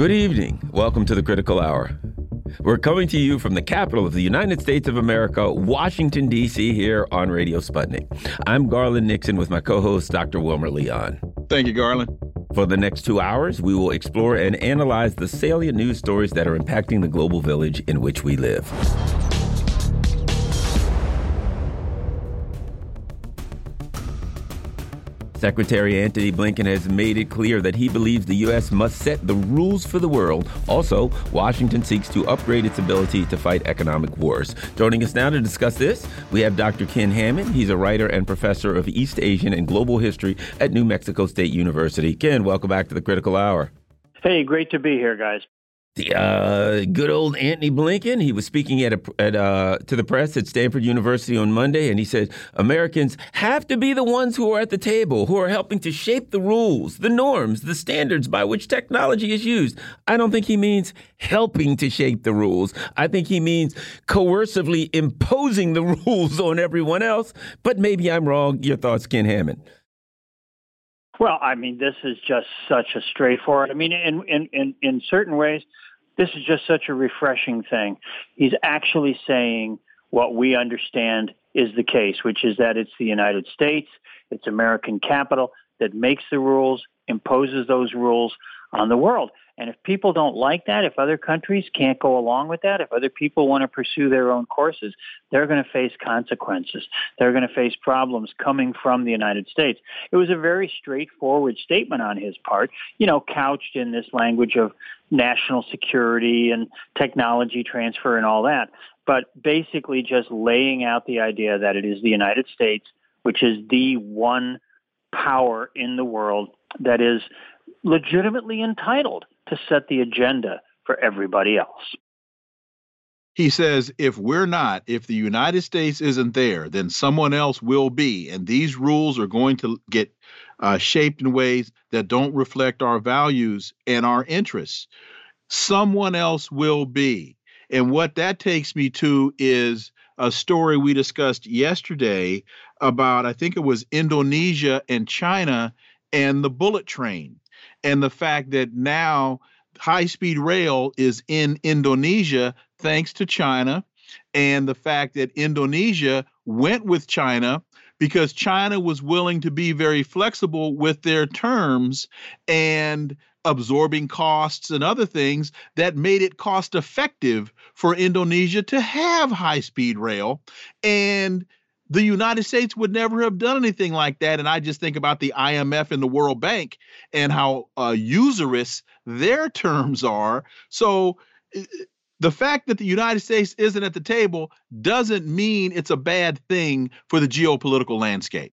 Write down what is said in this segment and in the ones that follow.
Good evening. Welcome to the Critical Hour. We're coming to you from the capital of the United States of America, Washington, D.C., here on Radio Sputnik. I'm Garland Nixon with my co host, Dr. Wilmer Leon. Thank you, Garland. For the next two hours, we will explore and analyze the salient news stories that are impacting the global village in which we live. Secretary Antony Blinken has made it clear that he believes the U.S. must set the rules for the world. Also, Washington seeks to upgrade its ability to fight economic wars. Joining us now to discuss this, we have Dr. Ken Hammond. He's a writer and professor of East Asian and Global History at New Mexico State University. Ken, welcome back to the Critical Hour. Hey, great to be here, guys uh, good old Antony Blinken. He was speaking at, a, at uh, to the press at Stanford University on Monday, and he said Americans have to be the ones who are at the table, who are helping to shape the rules, the norms, the standards by which technology is used. I don't think he means helping to shape the rules. I think he means coercively imposing the rules on everyone else. But maybe I'm wrong. Your thoughts, Ken Hammond? Well, I mean, this is just such a straightforward. I mean, in in in, in certain ways, this is just such a refreshing thing. He's actually saying what we understand is the case, which is that it's the United States, it's American capital that makes the rules, imposes those rules on the world. And if people don't like that, if other countries can't go along with that, if other people want to pursue their own courses, they're going to face consequences. They're going to face problems coming from the United States. It was a very straightforward statement on his part, you know, couched in this language of national security and technology transfer and all that. But basically just laying out the idea that it is the United States, which is the one power in the world that is legitimately entitled to set the agenda for everybody else. He says, if we're not, if the United States isn't there, then someone else will be. And these rules are going to get uh, shaped in ways that don't reflect our values and our interests. Someone else will be. And what that takes me to is a story we discussed yesterday about, I think it was Indonesia and China and the bullet train and the fact that now high speed rail is in Indonesia thanks to China, and the fact that Indonesia went with China because China was willing to be very flexible with their terms and absorbing costs and other things that made it cost effective for Indonesia to have high speed rail. And the United States would never have done anything like that. And I just think about the IMF and the World Bank and how uh, usurious their terms are. So the fact that the United States isn't at the table doesn't mean it's a bad thing for the geopolitical landscape.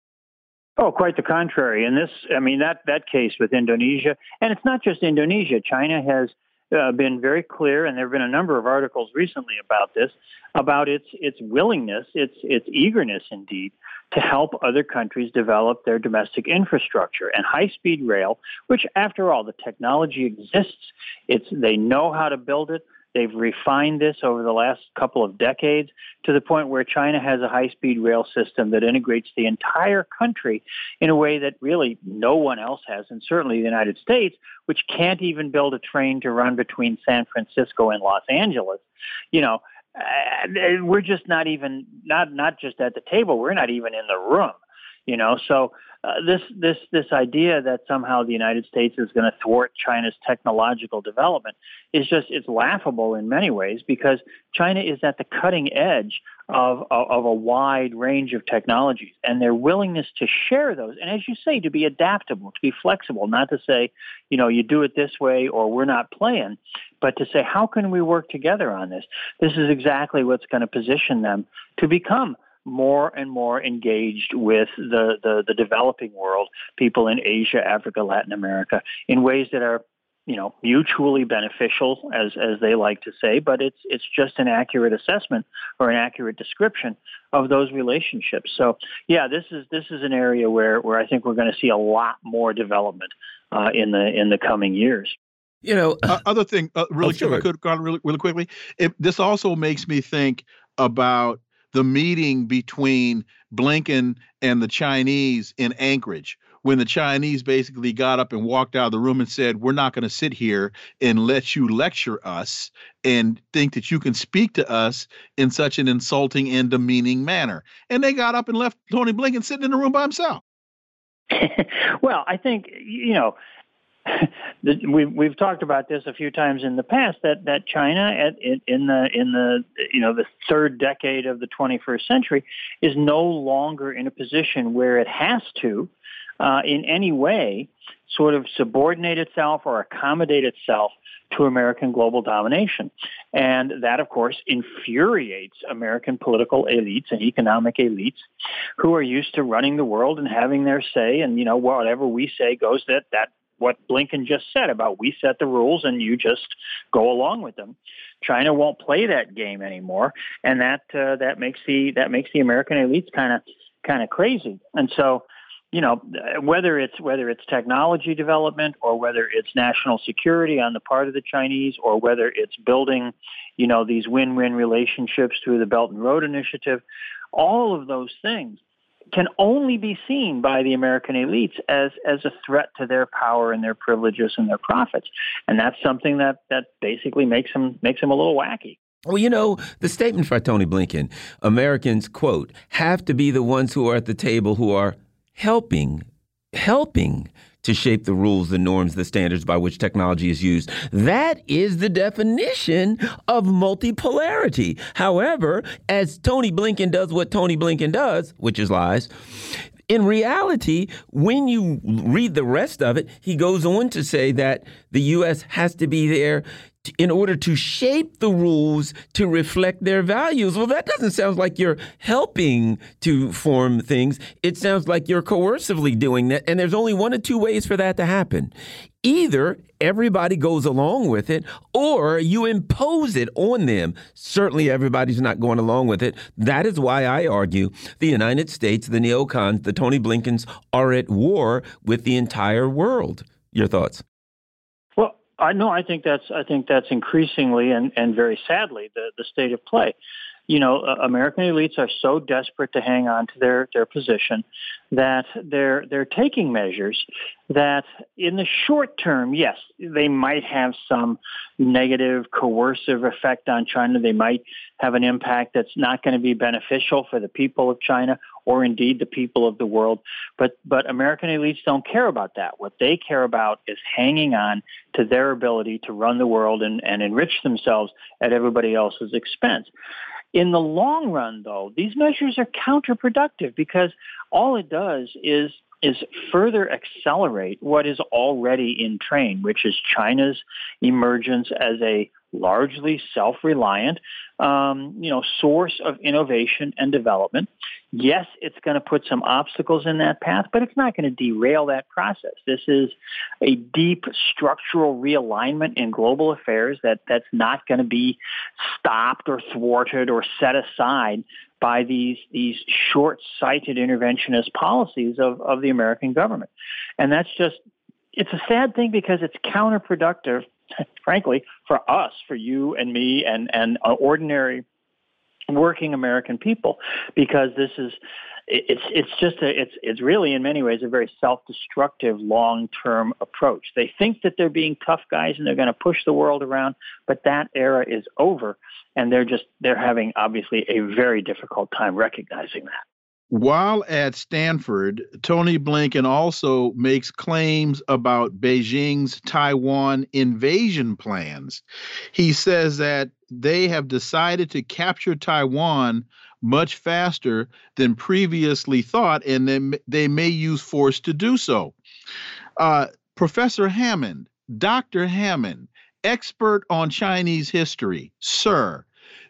Oh, quite the contrary. And this, I mean, that that case with Indonesia, and it's not just Indonesia. China has uh, been very clear, and there have been a number of articles recently about this, about its its willingness, its its eagerness, indeed, to help other countries develop their domestic infrastructure and high speed rail. Which, after all, the technology exists. It's they know how to build it. They've refined this over the last couple of decades to the point where China has a high speed rail system that integrates the entire country in a way that really no one else has, and certainly the United States, which can't even build a train to run between San Francisco and Los Angeles. You know, uh, we're just not even not not just at the table. We're not even in the room. You know, so uh, this this this idea that somehow the United States is going to thwart China's technological development is just it's laughable in many ways because China is at the cutting edge of, of of a wide range of technologies and their willingness to share those. And as you say to be adaptable to be flexible not to say you know you do it this way or we're not playing but to say how can we work together on this? This is exactly what's going to position them to become more and more engaged with the, the, the developing world, people in Asia, Africa, Latin America, in ways that are you know mutually beneficial as as they like to say but it's it's just an accurate assessment or an accurate description of those relationships so yeah this is this is an area where where I think we're going to see a lot more development uh, in the in the coming years you know uh, other thing uh, really oh, sure. quick, really, really quickly it, this also makes me think about the meeting between Blinken and the Chinese in Anchorage, when the Chinese basically got up and walked out of the room and said, We're not going to sit here and let you lecture us and think that you can speak to us in such an insulting and demeaning manner. And they got up and left Tony Blinken sitting in the room by himself. well, I think, you know, we've we've talked about this a few times in the past that that China at, in, the in the you know the third decade of the 21st century is no longer in a position where it has to uh, in any way sort of subordinate itself or accommodate itself to American global domination. And that, of course, infuriates American political elites and economic elites who are used to running the world and having their say. And, you know, whatever we say goes that, that what Blinken just said about we set the rules and you just go along with them. China won't play that game anymore, and that uh, that makes the that makes the American elites kind of kind of crazy. And so, you know, whether it's whether it's technology development or whether it's national security on the part of the Chinese or whether it's building, you know, these win-win relationships through the Belt and Road Initiative, all of those things can only be seen by the American elites as as a threat to their power and their privileges and their profits, and that's something that that basically makes them makes them a little wacky. Well, you know, the statement by Tony Blinken Americans, quote, have to be the ones who are at the table who are helping, helping to shape the rules, the norms, the standards by which technology is used. That is the definition of multipolarity. However, as Tony Blinken does what Tony Blinken does, which is lies, in reality, when you read the rest of it, he goes on to say that the U.S. has to be there in order to shape the rules to reflect their values. Well, that doesn't sound like you're helping to form things. It sounds like you're coercively doing that. And there's only one of two ways for that to happen. Either everybody goes along with it or you impose it on them. Certainly, everybody's not going along with it. That is why I argue the United States, the neocons, the Tony Blinkens are at war with the entire world. Your thoughts? I. I think that's. I think that's increasingly and and very sadly the the state of play you know, uh, American elites are so desperate to hang on to their, their position that they're they're taking measures that in the short term, yes, they might have some negative coercive effect on China. They might have an impact that's not going to be beneficial for the people of China or indeed the people of the world. But but American elites don't care about that. What they care about is hanging on to their ability to run the world and, and enrich themselves at everybody else's expense. In the long run, though, these measures are counterproductive because all it does is is further accelerate what is already in train, which is China's emergence as a largely self-reliant, um, you know, source of innovation and development. Yes, it's going to put some obstacles in that path, but it's not going to derail that process. This is a deep structural realignment in global affairs that that's not going to be stopped or thwarted or set aside by these these short-sighted interventionist policies of, of the American government. And that's just it's a sad thing because it's counterproductive, frankly, for us, for you and me and, and uh, ordinary working American people, because this is it's it's just a it's it's really in many ways a very self-destructive long-term approach. They think that they're being tough guys and they're going to push the world around, but that era is over and they're just they're having obviously a very difficult time recognizing that. While at Stanford, Tony Blinken also makes claims about Beijing's Taiwan invasion plans. He says that they have decided to capture Taiwan much faster than previously thought, and then they may use force to do so. Uh, Professor Hammond, Dr. Hammond, expert on Chinese history, sir,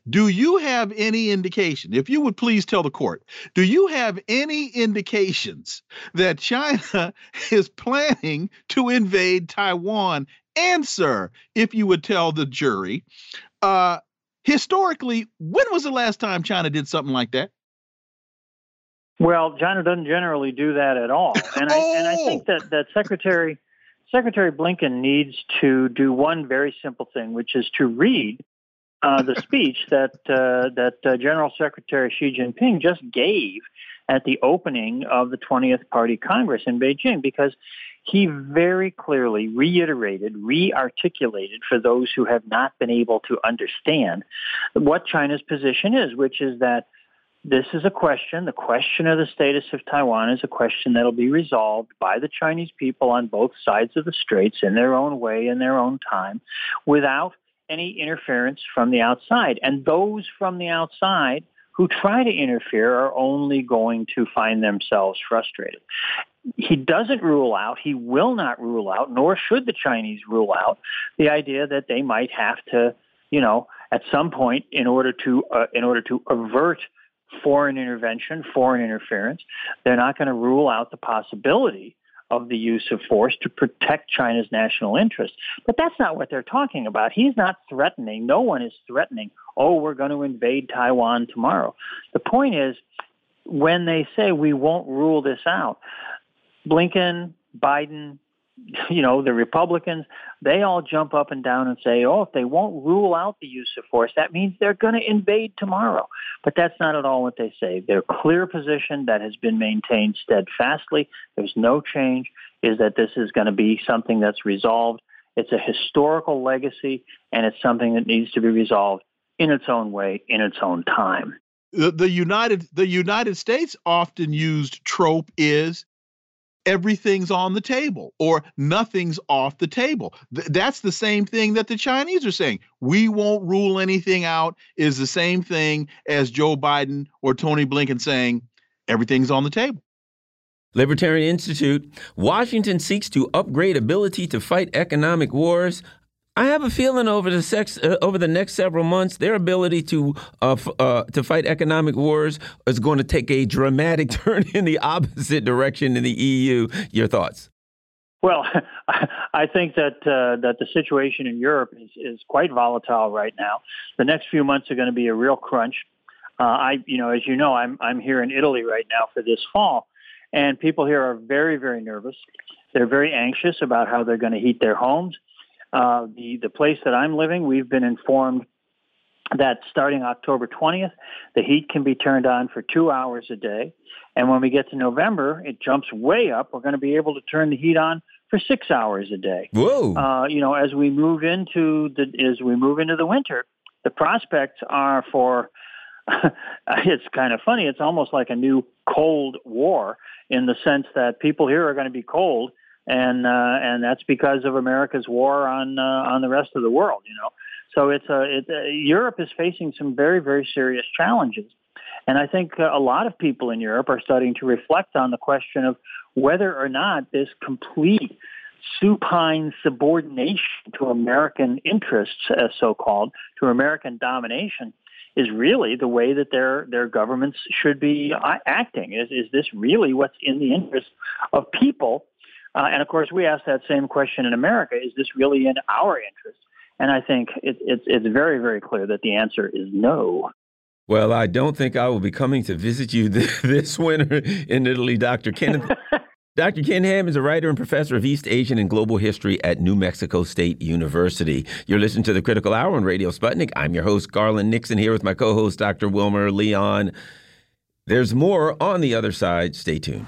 do you have any indication, if you would please tell the court, do you have any indications that China is planning to invade Taiwan? Answer, if you would tell the jury, uh, historically, when was the last time China did something like that? Well, China doesn't generally do that at all, and I and I think oh! that that Secretary Secretary Blinken needs to do one very simple thing, which is to read uh, the speech that uh, that uh, General Secretary Xi Jinping just gave at the opening of the 20th Party Congress in Beijing because he very clearly reiterated, re-articulated for those who have not been able to understand what China's position is, which is that this is a question, the question of the status of Taiwan is a question that'll be resolved by the Chinese people on both sides of the straits in their own way, in their own time, without any interference from the outside. And those from the outside who try to interfere are only going to find themselves frustrated. He doesn't rule out, he will not rule out, nor should the Chinese rule out the idea that they might have to, you know, at some point in order to uh, in order to avert foreign intervention, foreign interference. They're not going to rule out the possibility of the use of force to protect China's national interests. But that's not what they're talking about. He's not threatening, no one is threatening, oh, we're going to invade Taiwan tomorrow. The point is, when they say we won't rule this out, Blinken, Biden, you know, the Republicans, they all jump up and down and say, oh, if they won't rule out the use of force, that means they're going to invade tomorrow. But that's not at all what they say. Their clear position that has been maintained steadfastly, there's no change, is that this is going to be something that's resolved. It's a historical legacy, and it's something that needs to be resolved in its own way, in its own time. The, the United the United States often used trope is everything's on the table or nothing's off the table. Th- that's the same thing that the Chinese are saying. We won't rule anything out is the same thing as Joe Biden or Tony Blinken saying everything's on the table. Libertarian Institute. Washington seeks to upgrade ability to fight economic wars I have a feeling over the sex uh, over the next several months, their ability to uh, uh, to fight economic wars is going to take a dramatic turn in the opposite direction in the EU. Your thoughts? Well, I think that uh, that the situation in Europe is is quite volatile right now. The next few months are going to be a real crunch. Uh, I, you know, as you know, I'm I'm here in Italy right now for this fall, and people here are very very nervous. They're very anxious about how they're going to heat their homes uh, the the place that I'm living, we've been informed that starting October 20th, the heat can be turned on for two hours a day, and when we get to November, it jumps way up. We're going to be able to turn the heat on for six hours a day. Whoa! Uh, you know, as we move into the as we move into the winter, the prospects are for it's kind of funny. It's almost like a new Cold War in the sense that people here are going to be cold and uh, and that's because of America's war on uh, on the rest of the world. You know, so it's a it, uh, Europe is facing some very very serious challenges, and I think uh, a lot of people in Europe are starting to reflect on the question of whether or not this complete supine subordination to American interests, as so called, to American domination. Is really the way that their their governments should be uh, acting? Is is this really what's in the interest of people uh, and of course, we ask that same question in America: Is this really in our interest? And I think it, it's it's very very clear that the answer is no. Well, I don't think I will be coming to visit you this winter in Italy, Dr. Kenneth. Dr. Ken Ham is a writer and professor of East Asian and Global History at New Mexico State University. You're listening to the Critical Hour on Radio Sputnik. I'm your host, Garland Nixon, here with my co host, Dr. Wilmer Leon. There's more on the other side. Stay tuned.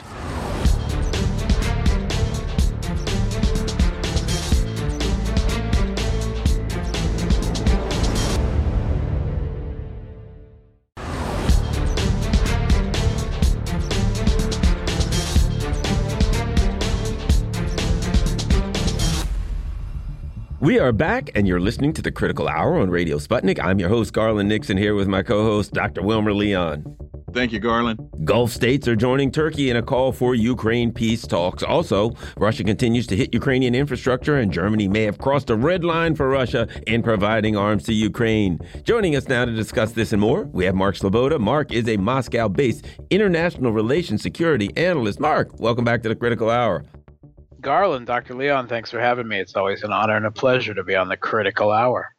We are back, and you're listening to the Critical Hour on Radio Sputnik. I'm your host, Garland Nixon, here with my co host, Dr. Wilmer Leon. Thank you, Garland. Gulf states are joining Turkey in a call for Ukraine peace talks. Also, Russia continues to hit Ukrainian infrastructure, and Germany may have crossed a red line for Russia in providing arms to Ukraine. Joining us now to discuss this and more, we have Mark Sleboda. Mark is a Moscow based international relations security analyst. Mark, welcome back to the Critical Hour. Garland, Dr. Leon, thanks for having me. It's always an honor and a pleasure to be on the Critical Hour.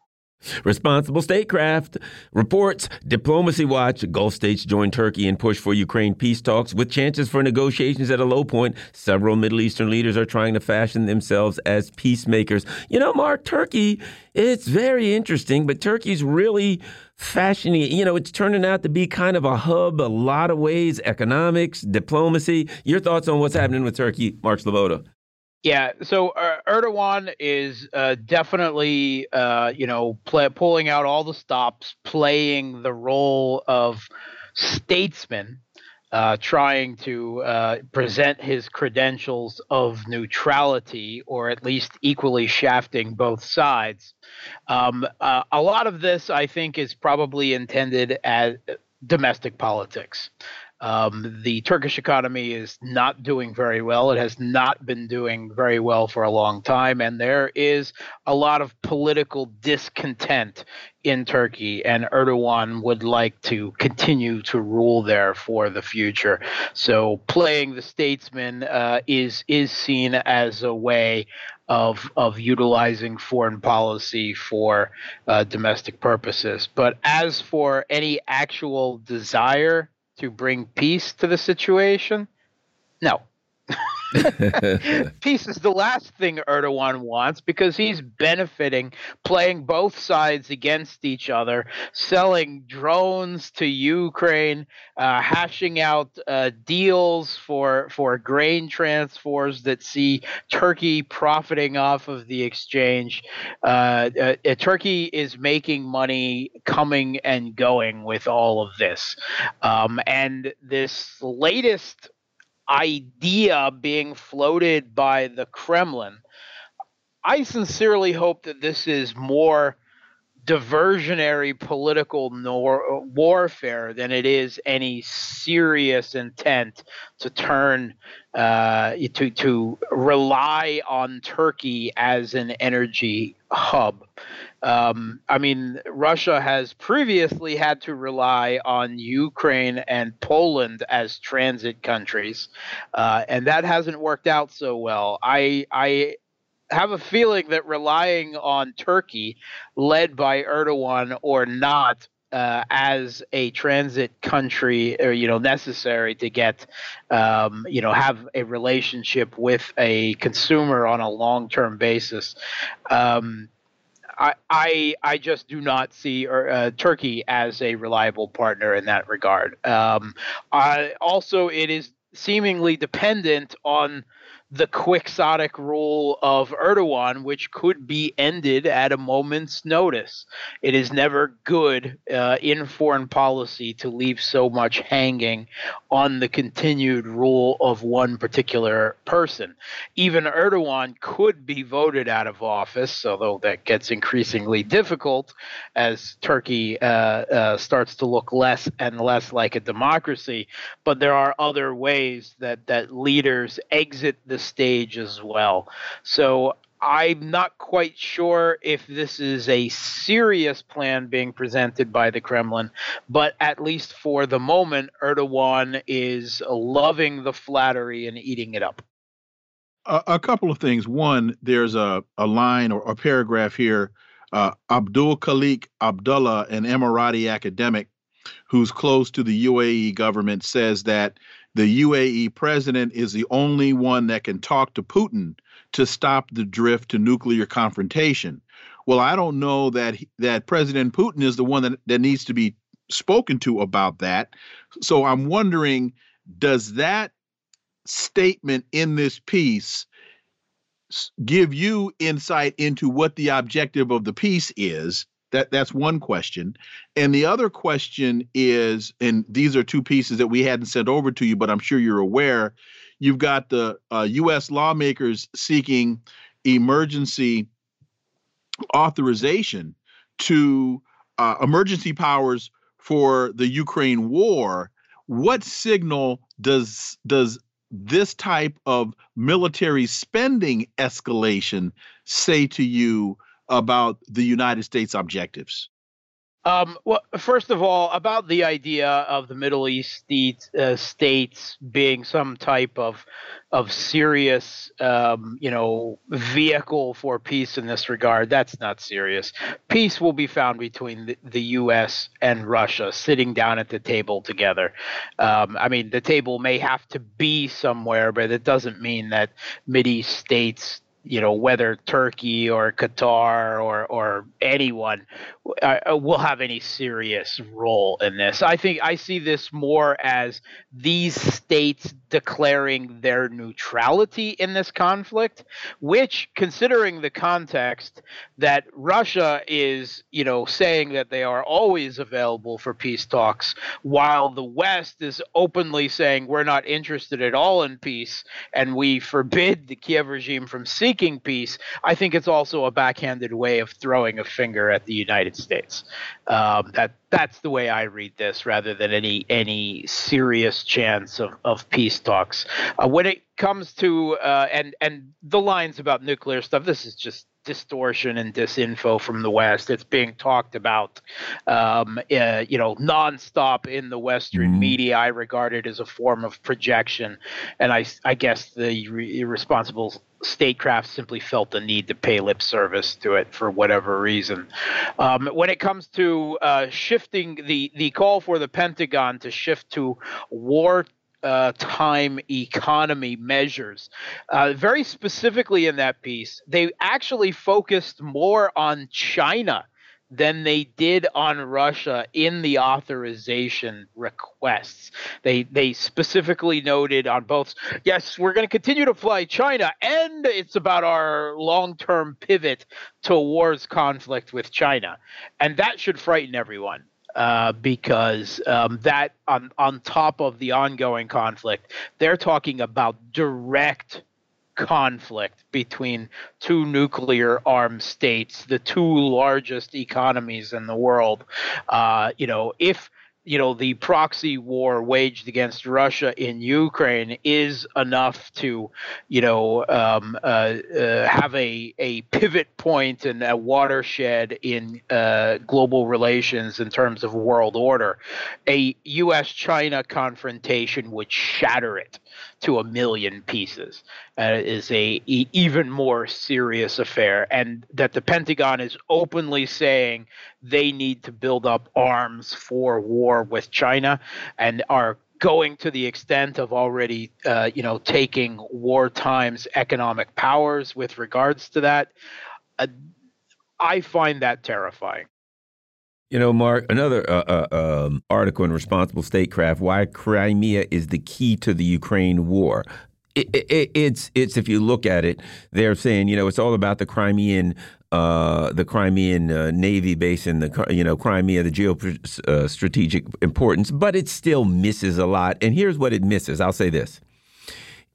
Responsible Statecraft reports Diplomacy Watch Gulf states join Turkey in push for Ukraine peace talks with chances for negotiations at a low point. Several Middle Eastern leaders are trying to fashion themselves as peacemakers. You know, Mark, Turkey, it's very interesting, but Turkey's really fashioning, you know, it's turning out to be kind of a hub a lot of ways economics, diplomacy. Your thoughts on what's happening with Turkey, Mark Sleboda? Yeah, so uh, Erdogan is uh, definitely, uh, you know, play, pulling out all the stops, playing the role of statesman, uh, trying to uh, present his credentials of neutrality, or at least equally shafting both sides. Um, uh, a lot of this, I think, is probably intended as domestic politics. Um, the Turkish economy is not doing very well. It has not been doing very well for a long time. And there is a lot of political discontent in Turkey. And Erdogan would like to continue to rule there for the future. So playing the statesman uh, is, is seen as a way of of utilizing foreign policy for uh, domestic purposes. But as for any actual desire to bring peace to the situation? No. Peace is the last thing Erdogan wants because he's benefiting playing both sides against each other, selling drones to Ukraine, uh, hashing out uh, deals for for grain transfers that see Turkey profiting off of the exchange. Uh, uh, uh Turkey is making money coming and going with all of this, um, and this latest idea being floated by the Kremlin. I sincerely hope that this is more diversionary political nor- warfare than it is any serious intent to turn uh, to to rely on Turkey as an energy hub. Um, I mean, Russia has previously had to rely on Ukraine and Poland as transit countries, uh, and that hasn't worked out so well. I I have a feeling that relying on Turkey, led by Erdogan or not, uh, as a transit country, or you know, necessary to get, um, you know, have a relationship with a consumer on a long-term basis. Um, I, I, I just do not see uh, Turkey as a reliable partner in that regard. Um, I, also, it is seemingly dependent on the quixotic rule of Erdogan, which could be ended at a moment's notice. It is never good uh, in foreign policy to leave so much hanging on the continued rule of one particular person. Even Erdogan could be voted out of office, although that gets increasingly difficult as Turkey uh, uh, starts to look less and less like a democracy. But there are other ways that, that leaders exit the the stage as well. So I'm not quite sure if this is a serious plan being presented by the Kremlin, but at least for the moment, Erdogan is loving the flattery and eating it up. A, a couple of things. One, there's a, a line or a paragraph here. Uh, Abdul Khalik Abdullah, an Emirati academic who's close to the UAE government, says that the UAE president is the only one that can talk to Putin to stop the drift to nuclear confrontation. Well, I don't know that that President Putin is the one that, that needs to be spoken to about that. So I'm wondering does that statement in this piece give you insight into what the objective of the piece is that that's one question. And the other question is, and these are two pieces that we hadn't sent over to you, but I'm sure you're aware. You've got the uh, U.S. lawmakers seeking emergency authorization to uh, emergency powers for the Ukraine war. What signal does does this type of military spending escalation say to you about the United States objectives? Um, well, first of all, about the idea of the Middle East states, uh, states being some type of of serious, um, you know, vehicle for peace in this regard, that's not serious. Peace will be found between the, the U.S. and Russia sitting down at the table together. Um, I mean, the table may have to be somewhere, but it doesn't mean that East states you know whether Turkey or Qatar or or anyone uh, uh, will have any serious role in this. I think I see this more as these states declaring their neutrality in this conflict, which, considering the context that Russia is, you know, saying that they are always available for peace talks, while the West is openly saying we're not interested at all in peace and we forbid the Kiev regime from seeking peace, I think it's also a backhanded way of throwing a finger at the United States. Um, that that's the way I read this, rather than any any serious chance of, of peace talks. Uh, when it comes to uh, and and the lines about nuclear stuff, this is just distortion and disinfo from the West. It's being talked about, um, uh, you know, nonstop in the Western mm-hmm. media. I regard it as a form of projection, and I, I guess the re- responsible statecraft simply felt the need to pay lip service to it for whatever reason. Um, when it comes to uh, shifting the the call for the Pentagon to shift to war uh, time economy measures. Uh, very specifically in that piece, they actually focused more on China than they did on Russia in the authorization requests. They they specifically noted on both yes, we're going to continue to fly China and it's about our long-term pivot towards conflict with China. And that should frighten everyone. Uh, because um, that on on top of the ongoing conflict, they're talking about direct conflict between two nuclear armed states, the two largest economies in the world. Uh, you know, if you know the proxy war waged against Russia in Ukraine is enough to, you know, um, uh, uh, have a a pivot point and a watershed in uh, global relations in terms of world order. A U.S.-China confrontation would shatter it to a million pieces uh, is a e- even more serious affair, and that the Pentagon is openly saying they need to build up arms for war with China, and are going to the extent of already, uh, you know, taking wartime's economic powers with regards to that. Uh, I find that terrifying. You know, Mark, another uh, uh, um, article in Responsible Statecraft: Why Crimea is the key to the Ukraine war. It, it, it's it's if you look at it, they're saying you know it's all about the Crimean uh, the Crimean uh, Navy base in the you know Crimea, the geostrategic uh, importance, but it still misses a lot. And here's what it misses. I'll say this: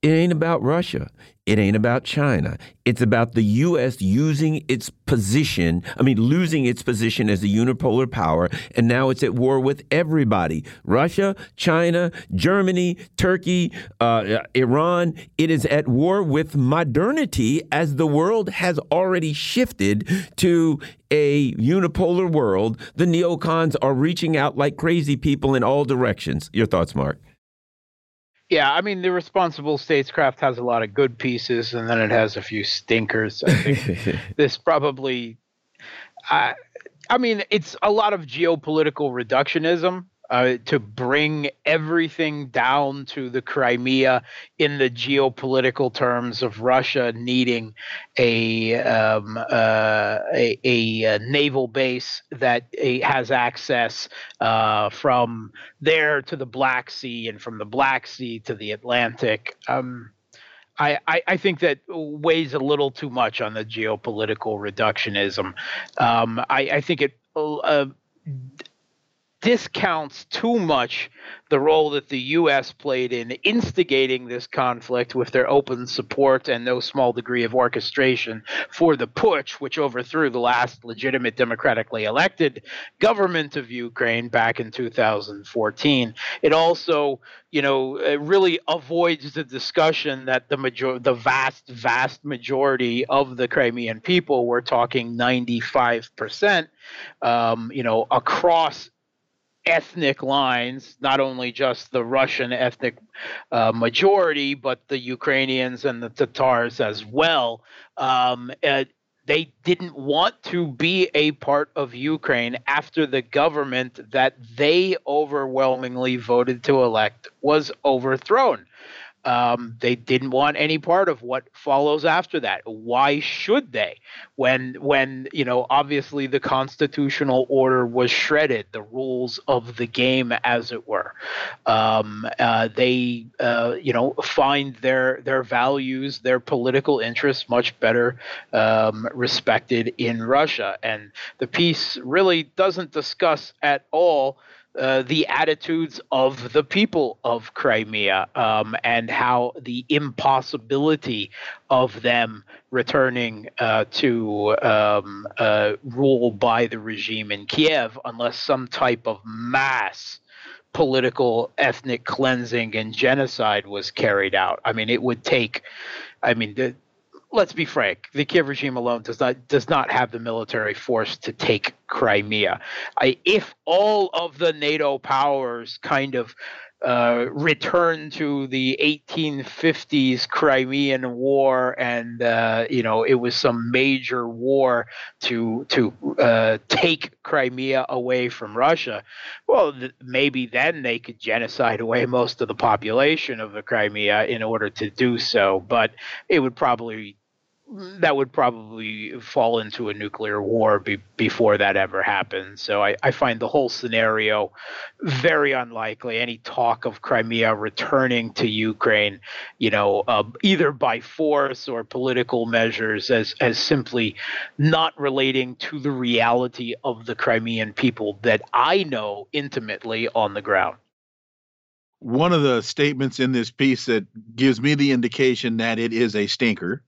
it ain't about Russia. It ain't about China. It's about the U.S. using its position, I mean, losing its position as a unipolar power, and now it's at war with everybody Russia, China, Germany, Turkey, uh, Iran. It is at war with modernity as the world has already shifted to a unipolar world. The neocons are reaching out like crazy people in all directions. Your thoughts, Mark? Yeah, I mean, the responsible statescraft has a lot of good pieces, and then it has a few stinkers. I think this probably, I, I mean, it's a lot of geopolitical reductionism uh, to bring everything down to the Crimea in the geopolitical terms of Russia needing a um, uh, a, a, naval base that has access uh, from there to the Black Sea and from the Black Sea to the Atlantic. Um, I, I, think that weighs a little too much on the geopolitical reductionism. Um, I, I, think it uh, discounts too much the role that the U.S. played in instigating this conflict with their open support and no small degree of orchestration for the putsch, which overthrew the last legitimate democratically elected government of Ukraine back in 2014. It also, you know, really avoids the discussion that the major- the vast, vast majority of the Crimean people, we're talking 95 percent, um, you know, across ethnic lines, not only just the Russian ethnic uh, majority, but the Ukrainians and the Tatars as well. Um, they didn't want to be a part of Ukraine after the government that they overwhelmingly voted to elect was overthrown. Um, they didn't want any part of what follows after that. Why should they? When when you know obviously the constitutional order was shredded, the rules of the game, as it were. Um, uh, they uh, you know find their their values, their political interests much better um, respected in Russia, and the piece really doesn't discuss at all uh, the attitudes of the people of Crimea um, and how the impossibility of them returning uh, to um, uh, rule by the regime in Kiev unless some type of mass political ethnic cleansing and genocide was carried out. I mean, it would take. I mean, the, let's be frank, the Kiev regime alone does not does not have the military force to take Crimea. I, if all of the NATO powers kind of uh, return to the 1850s Crimean War, and uh, you know it was some major war to to uh, take Crimea away from Russia. Well, th- maybe then they could genocide away most of the population of the Crimea in order to do so, but it would probably that would probably fall into a nuclear war be, before that ever happens. So I, I, find the whole scenario very unlikely. Any talk of Crimea returning to Ukraine, you know, uh, either by force or political measures, as as simply not relating to the reality of the Crimean people that I know intimately on the ground one of the statements in this piece that gives me the indication that it is a stinker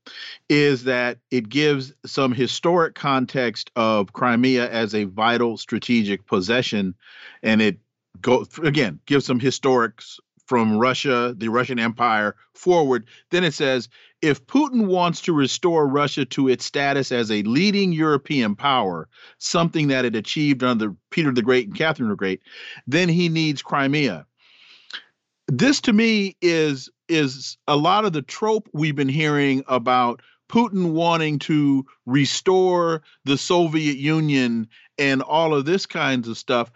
is that it gives some historic context of Crimea as a vital strategic possession and it go again gives some historics from Russia, the Russian Empire forward. Then it says if Putin wants to restore Russia to its status as a leading European power, something that it achieved under Peter the Great and Catherine the Great, then he needs Crimea this to me is is a lot of the trope we've been hearing about Putin wanting to restore the Soviet Union and all of this kinds of stuff.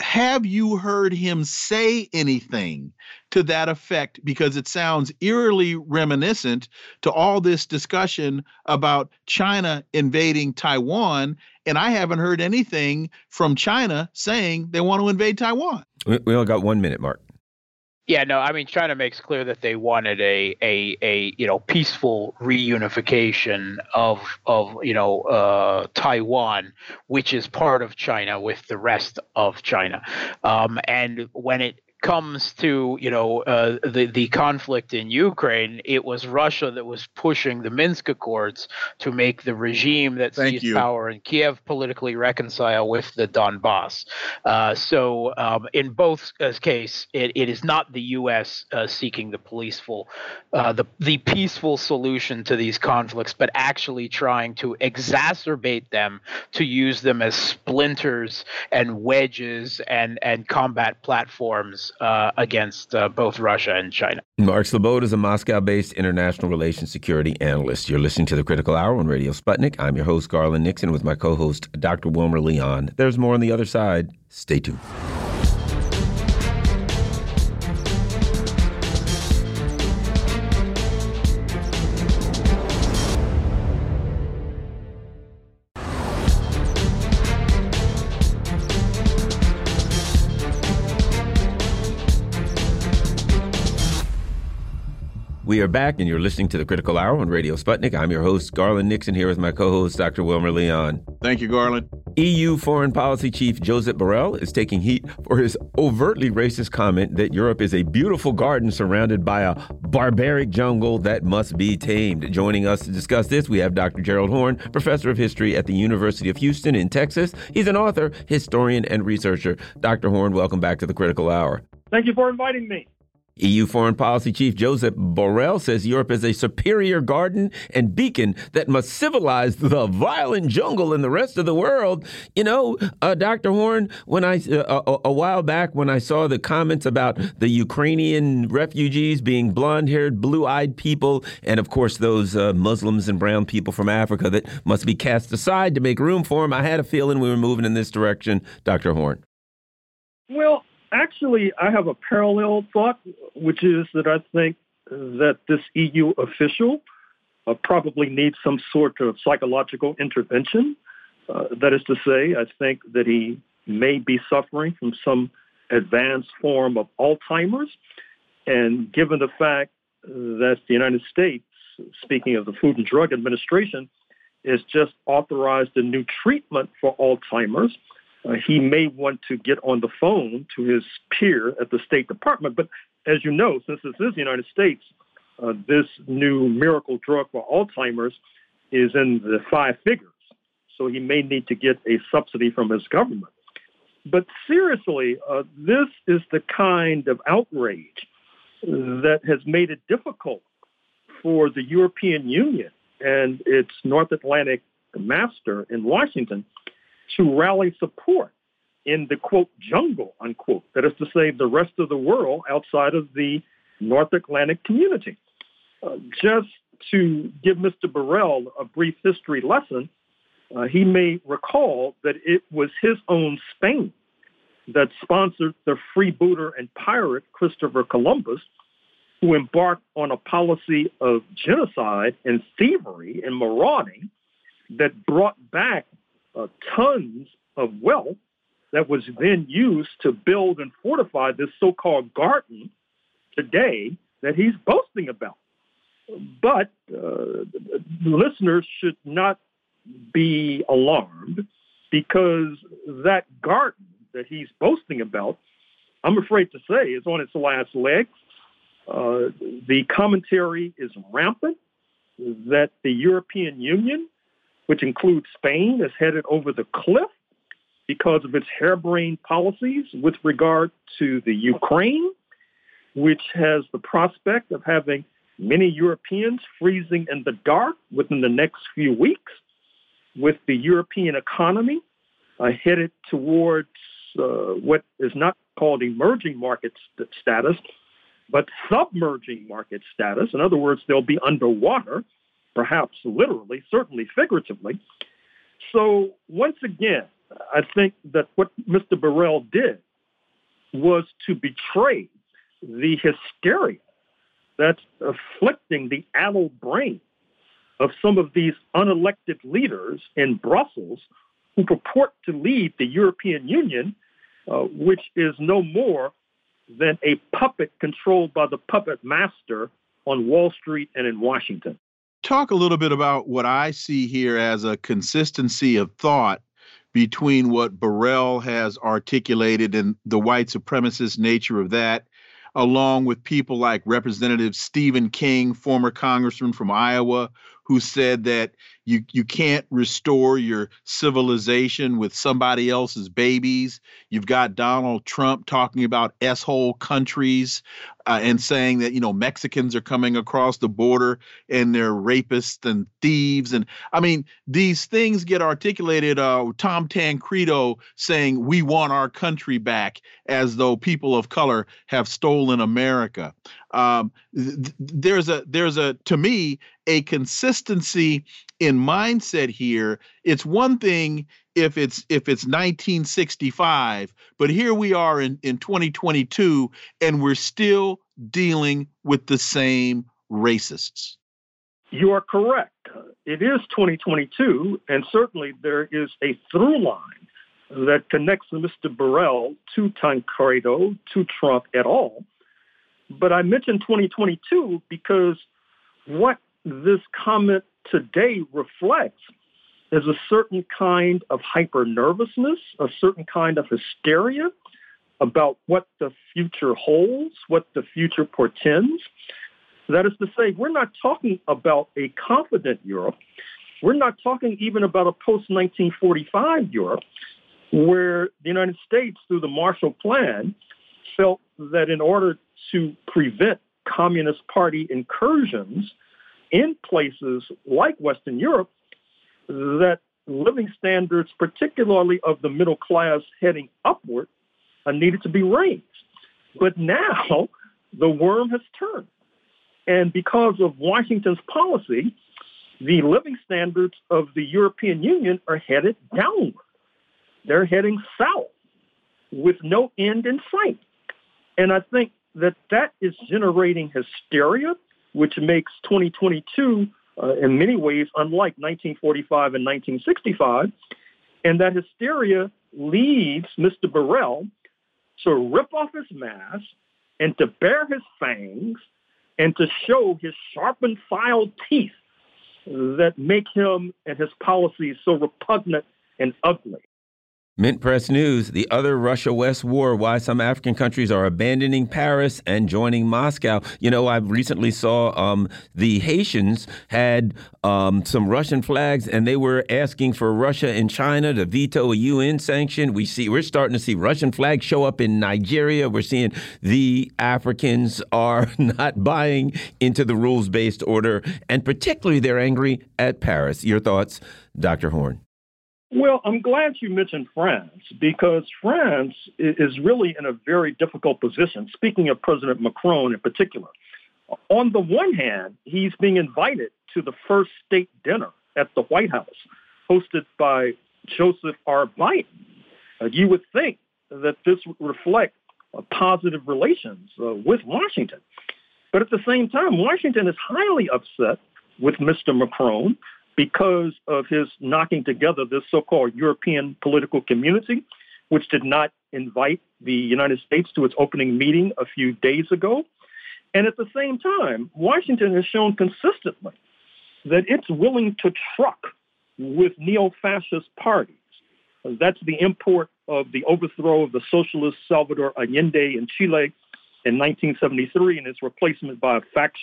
Have you heard him say anything to that effect? Because it sounds eerily reminiscent to all this discussion about China invading Taiwan. And I haven't heard anything from China saying they want to invade Taiwan. We, we only got one minute, Mark. Yeah, no, I mean China makes clear that they wanted a a, a you know peaceful reunification of of you know uh, Taiwan, which is part of China with the rest of China, um, and when it comes to you know uh, the the conflict in Ukraine, it was Russia that was pushing the Minsk Accords to make the regime that Thank seized you. power in Kiev politically reconcile with the Donbass. Uh, so um, in both uh, case, it, it is not the U.S. Uh, seeking the peaceful uh, the the peaceful solution to these conflicts, but actually trying to exacerbate them to use them as splinters and wedges and and combat platforms uh, against uh, both Russia and China. Mark Sleboda is a Moscow based international relations security analyst. You're listening to the Critical Hour on Radio Sputnik. I'm your host, Garland Nixon, with my co host, Dr. Wilmer Leon. There's more on the other side. Stay tuned. We are back, and you're listening to the Critical Hour on Radio Sputnik. I'm your host, Garland Nixon, here with my co host, Dr. Wilmer Leon. Thank you, Garland. EU Foreign Policy Chief Josep Borrell is taking heat for his overtly racist comment that Europe is a beautiful garden surrounded by a barbaric jungle that must be tamed. Joining us to discuss this, we have Dr. Gerald Horne, professor of history at the University of Houston in Texas. He's an author, historian, and researcher. Dr. Horne, welcome back to the Critical Hour. Thank you for inviting me. EU Foreign Policy Chief Joseph Borrell says Europe is a superior garden and beacon that must civilize the violent jungle in the rest of the world. You know, uh, Dr. Horne, when I uh, a, a, while back when I saw the comments about the Ukrainian refugees being blonde-haired, blue-eyed people, and of course those uh, Muslims and brown people from Africa that must be cast aside to make room for them, I had a feeling we were moving in this direction, Dr. Horne. Well, actually, I have a parallel thought, which is that I think that this EU official uh, probably needs some sort of psychological intervention. Uh, that is to say, I think that he may be suffering from some advanced form of Alzheimer's. And given the fact that the United States, speaking of the Food and Drug Administration, has just authorized a new treatment for Alzheimer's, uh, he may want to get on the phone to his peer at the State Department. But as you know, since this is the United States, uh, this new miracle drug for Alzheimer's is in the five figures. So he may need to get a subsidy from his government. But seriously, uh, this is the kind of outrage that has made it difficult for the European Union and its North Atlantic master in Washington to rally support in the quote jungle unquote that is to say the rest of the world outside of the north atlantic community. Uh, just to give mr borrell a brief history lesson uh, he may recall that it was his own spain that sponsored the freebooter and pirate christopher columbus who embarked on a policy of genocide and thievery and marauding that brought back uh, tons of wealth that was then used to build and fortify this so-called garden today that he's boasting about. But uh, listeners should not be alarmed because that garden that he's boasting about, I'm afraid to say, is on its last legs. Uh, the commentary is rampant that the European Union which includes Spain, is headed over the cliff because of its harebrained policies with regard to the Ukraine, which has the prospect of having many Europeans freezing in the dark within the next few weeks, with the European economy uh, headed towards uh, what is not called emerging market st- status, but submerging market status. In other words, they'll be underwater perhaps literally, certainly figuratively. So once again, I think that what Mr. Borrell did was to betray the hysteria that's afflicting the addled brain of some of these unelected leaders in Brussels who purport to lead the European Union, uh, which is no more than a puppet controlled by the puppet master on Wall Street and in Washington talk a little bit about what I see here as a consistency of thought between what Borrell has articulated and the white supremacist nature of that, along with people like Representative Stephen King, former congressman from Iowa, who said that you you can't restore your civilization with somebody else's babies. You've got Donald Trump talking about s-hole countries uh, and saying that you know Mexicans are coming across the border and they're rapists and thieves and I mean these things get articulated. Uh, Tom Tancredo saying we want our country back as though people of color have stolen America. Um, th- there's a there's a to me a consistency in mindset here. It's one thing if it's if it's 1965, but here we are in, in 2022, and we're still dealing with the same racists. You are correct. It is 2022, and certainly there is a through line that connects Mr. Borrell to Tancredo, to Trump at all. But I mentioned 2022 because what this comment today reflects is a certain kind of hyper nervousness, a certain kind of hysteria about what the future holds, what the future portends. That is to say, we're not talking about a confident Europe. We're not talking even about a post 1945 Europe where the United States, through the Marshall Plan, felt that in order to prevent Communist Party incursions in places like Western Europe, that living standards, particularly of the middle class heading upward, uh, needed to be raised. But now the worm has turned. And because of Washington's policy, the living standards of the European Union are headed downward. They're heading south with no end in sight. And I think that that is generating hysteria, which makes 2022 uh, in many ways unlike 1945 and 1965. And that hysteria leads Mr. Borrell to rip off his mask and to bare his fangs and to show his sharpened filed teeth that make him and his policies so repugnant and ugly. Mint Press News, the other Russia West war, why some African countries are abandoning Paris and joining Moscow. You know, I recently saw um, the Haitians had um, some Russian flags and they were asking for Russia and China to veto a UN sanction. We see, we're starting to see Russian flags show up in Nigeria. We're seeing the Africans are not buying into the rules based order, and particularly they're angry at Paris. Your thoughts, Dr. Horne? Well, I'm glad you mentioned France because France is really in a very difficult position. Speaking of President Macron in particular, on the one hand, he's being invited to the first state dinner at the White House, hosted by Joseph R. Biden. Uh, you would think that this would reflect uh, positive relations uh, with Washington. But at the same time, Washington is highly upset with Mr. Macron because of his knocking together this so-called European political community, which did not invite the United States to its opening meeting a few days ago. And at the same time, Washington has shown consistently that it's willing to truck with neo-fascist parties. That's the import of the overthrow of the socialist Salvador Allende in Chile in 1973 and its replacement by a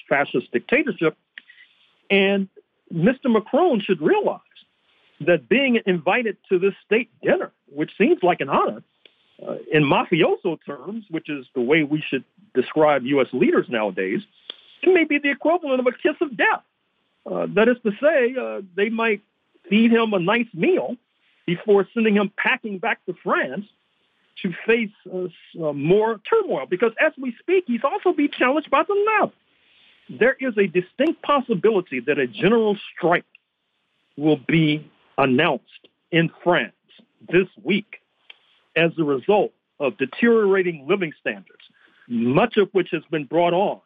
fascist dictatorship. And Mr. Macron should realize that being invited to this state dinner, which seems like an honor, uh, in mafioso terms, which is the way we should describe U.S. leaders nowadays, it may be the equivalent of a kiss of death. Uh, that is to say, uh, they might feed him a nice meal before sending him packing back to France to face uh, uh, more turmoil. Because as we speak, he's also being challenged by the left there is a distinct possibility that a general strike will be announced in France this week as a result of deteriorating living standards, much of which has been brought on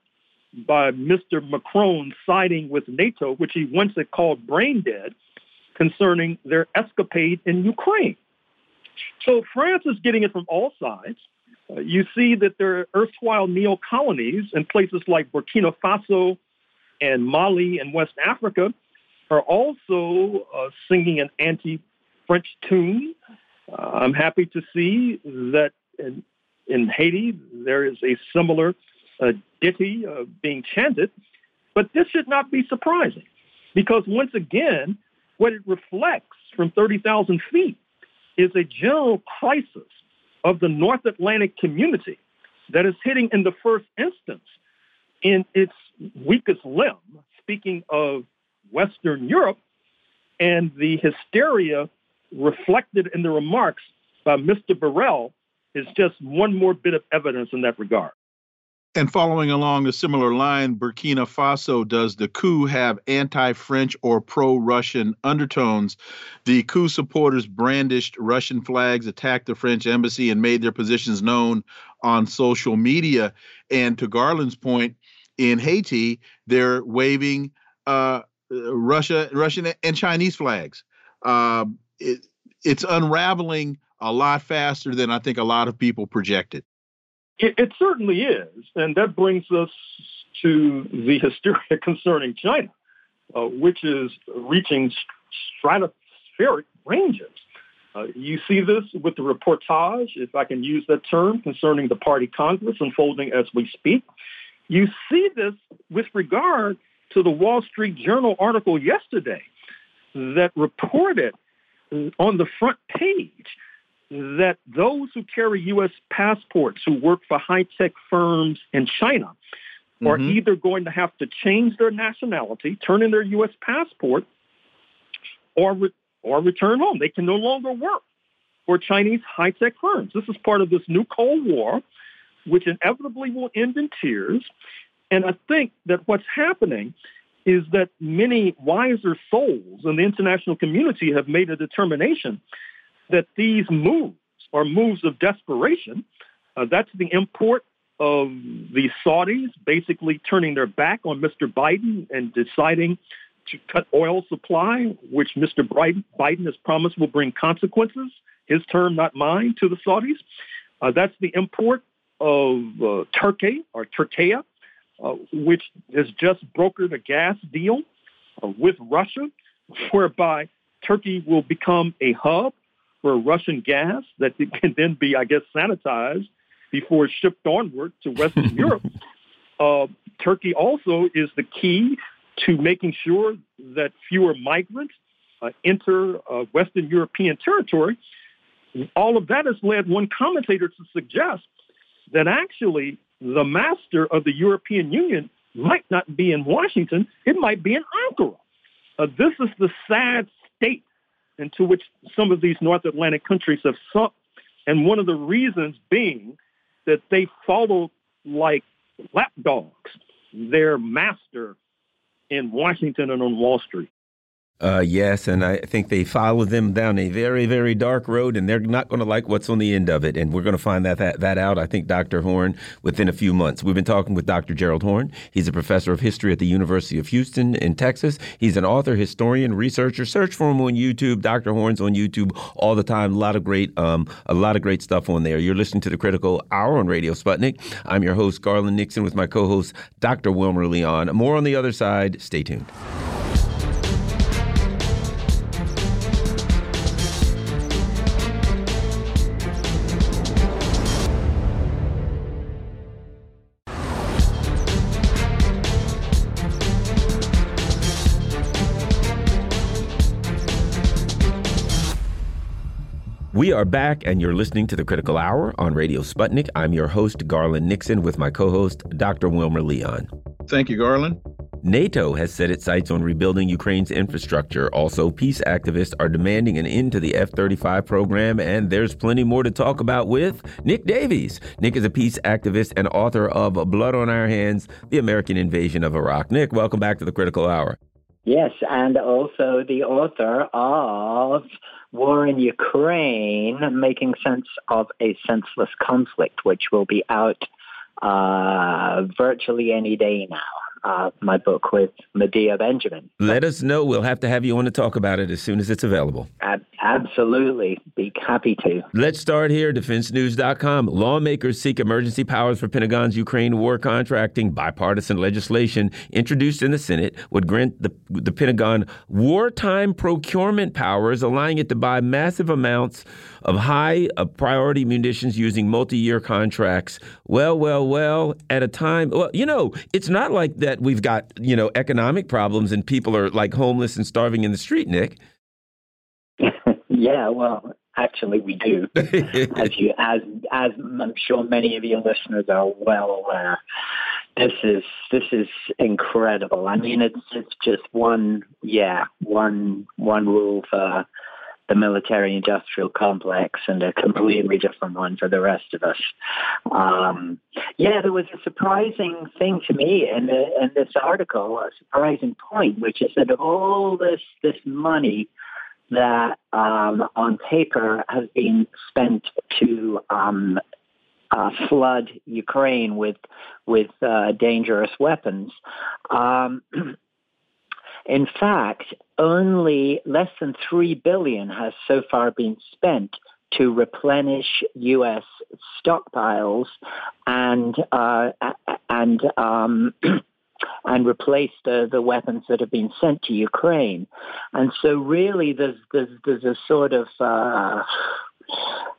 by Mr. Macron siding with NATO, which he once had called brain dead, concerning their escapade in Ukraine. So France is getting it from all sides. Uh, you see that there are erstwhile neo colonies in places like Burkina Faso and Mali and West Africa are also uh, singing an anti French tune. Uh, I'm happy to see that in, in Haiti there is a similar uh, ditty uh, being chanted, but this should not be surprising because once again, what it reflects from 30,000 feet is a general crisis of the North Atlantic community that is hitting in the first instance in its weakest limb, speaking of Western Europe, and the hysteria reflected in the remarks by Mr. Borrell is just one more bit of evidence in that regard. And following along a similar line, Burkina Faso does the coup have anti French or pro Russian undertones? The coup supporters brandished Russian flags, attacked the French embassy, and made their positions known on social media. And to Garland's point, in Haiti, they're waving uh, Russia, Russian, and Chinese flags. Uh, it, it's unraveling a lot faster than I think a lot of people projected. It, it certainly is, and that brings us to the hysteria concerning China, uh, which is reaching stratospheric ranges. Uh, you see this with the reportage, if I can use that term, concerning the party Congress unfolding as we speak. You see this with regard to the Wall Street Journal article yesterday that reported on the front page that those who carry U.S. passports who work for high tech firms in China mm-hmm. are either going to have to change their nationality, turn in their U.S. passport, or, re- or return home. They can no longer work for Chinese high tech firms. This is part of this new Cold War, which inevitably will end in tears. And I think that what's happening is that many wiser souls in the international community have made a determination that these moves are moves of desperation. Uh, that's the import of the Saudis basically turning their back on Mr. Biden and deciding to cut oil supply, which Mr. Biden has promised will bring consequences, his term, not mine, to the Saudis. Uh, that's the import of uh, Turkey or Turkey, uh, which has just brokered a gas deal uh, with Russia, whereby Turkey will become a hub for Russian gas that can then be, I guess, sanitized before it's shipped onward to Western Europe. Uh, Turkey also is the key to making sure that fewer migrants uh, enter uh, Western European territory. All of that has led one commentator to suggest that actually the master of the European Union might not be in Washington, it might be in Ankara. Uh, this is the sad state into which some of these North Atlantic countries have sunk. And one of the reasons being that they follow like lapdogs their master in Washington and on Wall Street. Uh, yes, and I think they follow them down a very, very dark road, and they're not going to like what's on the end of it. And we're going to find that, that that out. I think Dr. Horne within a few months. We've been talking with Dr. Gerald Horne. He's a professor of history at the University of Houston in Texas. He's an author, historian, researcher. Search for him on YouTube. Dr. Horne's on YouTube all the time. A lot of great, um, a lot of great stuff on there. You're listening to the Critical Hour on Radio Sputnik. I'm your host Garland Nixon with my co-host Dr. Wilmer Leon. More on the other side. Stay tuned. We are back, and you're listening to the Critical Hour on Radio Sputnik. I'm your host, Garland Nixon, with my co host, Dr. Wilmer Leon. Thank you, Garland. NATO has set its sights on rebuilding Ukraine's infrastructure. Also, peace activists are demanding an end to the F 35 program, and there's plenty more to talk about with Nick Davies. Nick is a peace activist and author of Blood on Our Hands The American Invasion of Iraq. Nick, welcome back to the Critical Hour. Yes, and also the author of War in Ukraine, Making Sense of a Senseless Conflict, which will be out uh, virtually any day now uh, my book with Medea Benjamin. Let us know. We'll have to have you on to talk about it as soon as it's available. Ab absolutely. Be happy to. Let's start here. DefenseNews.com. Lawmakers seek emergency powers for Pentagon's Ukraine war contracting. Bipartisan legislation introduced in the Senate would grant the, the Pentagon wartime procurement powers, allowing it to buy massive amounts of high uh, priority munitions using multi year contracts. Well, well, well, at a time, well, you know, it's not like that we've got, you know, economic problems and people are like homeless and starving in the street, Nick. yeah, well, actually we do. as you as as I'm sure many of your listeners are well aware. This is this is incredible. I mean it's it's just one yeah, one one rule for the military industrial complex and a completely different one for the rest of us. Um, yeah, there was a surprising thing to me in, the, in this article, a surprising point, which is that all this, this money that um, on paper has been spent to um, uh, flood Ukraine with with uh, dangerous weapons. Um, in fact, only less than 3 billion has so far been spent to replenish U.S. stockpiles and uh, and um, and replace the, the weapons that have been sent to Ukraine. And so, really, there's there's, there's a sort of uh,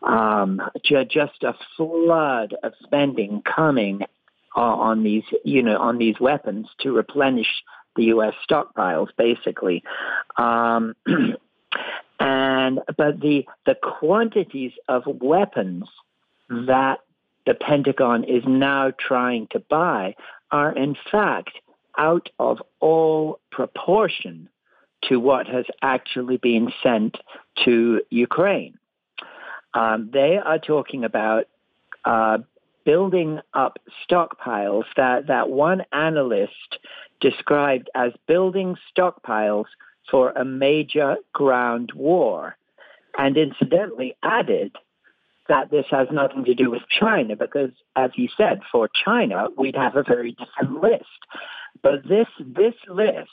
um, just a flood of spending coming on these, you know, on these weapons to replenish the U.S. stockpiles, basically. Um, and but the the quantities of weapons that the Pentagon is now trying to buy are in fact out of all proportion to what has actually been sent to Ukraine. Um, they are talking about uh, building up stockpiles that, that one analyst described as building stockpiles for a major ground war. And incidentally added that this has nothing to do with China because, as he said, for China, we'd have a very different list. But this, this list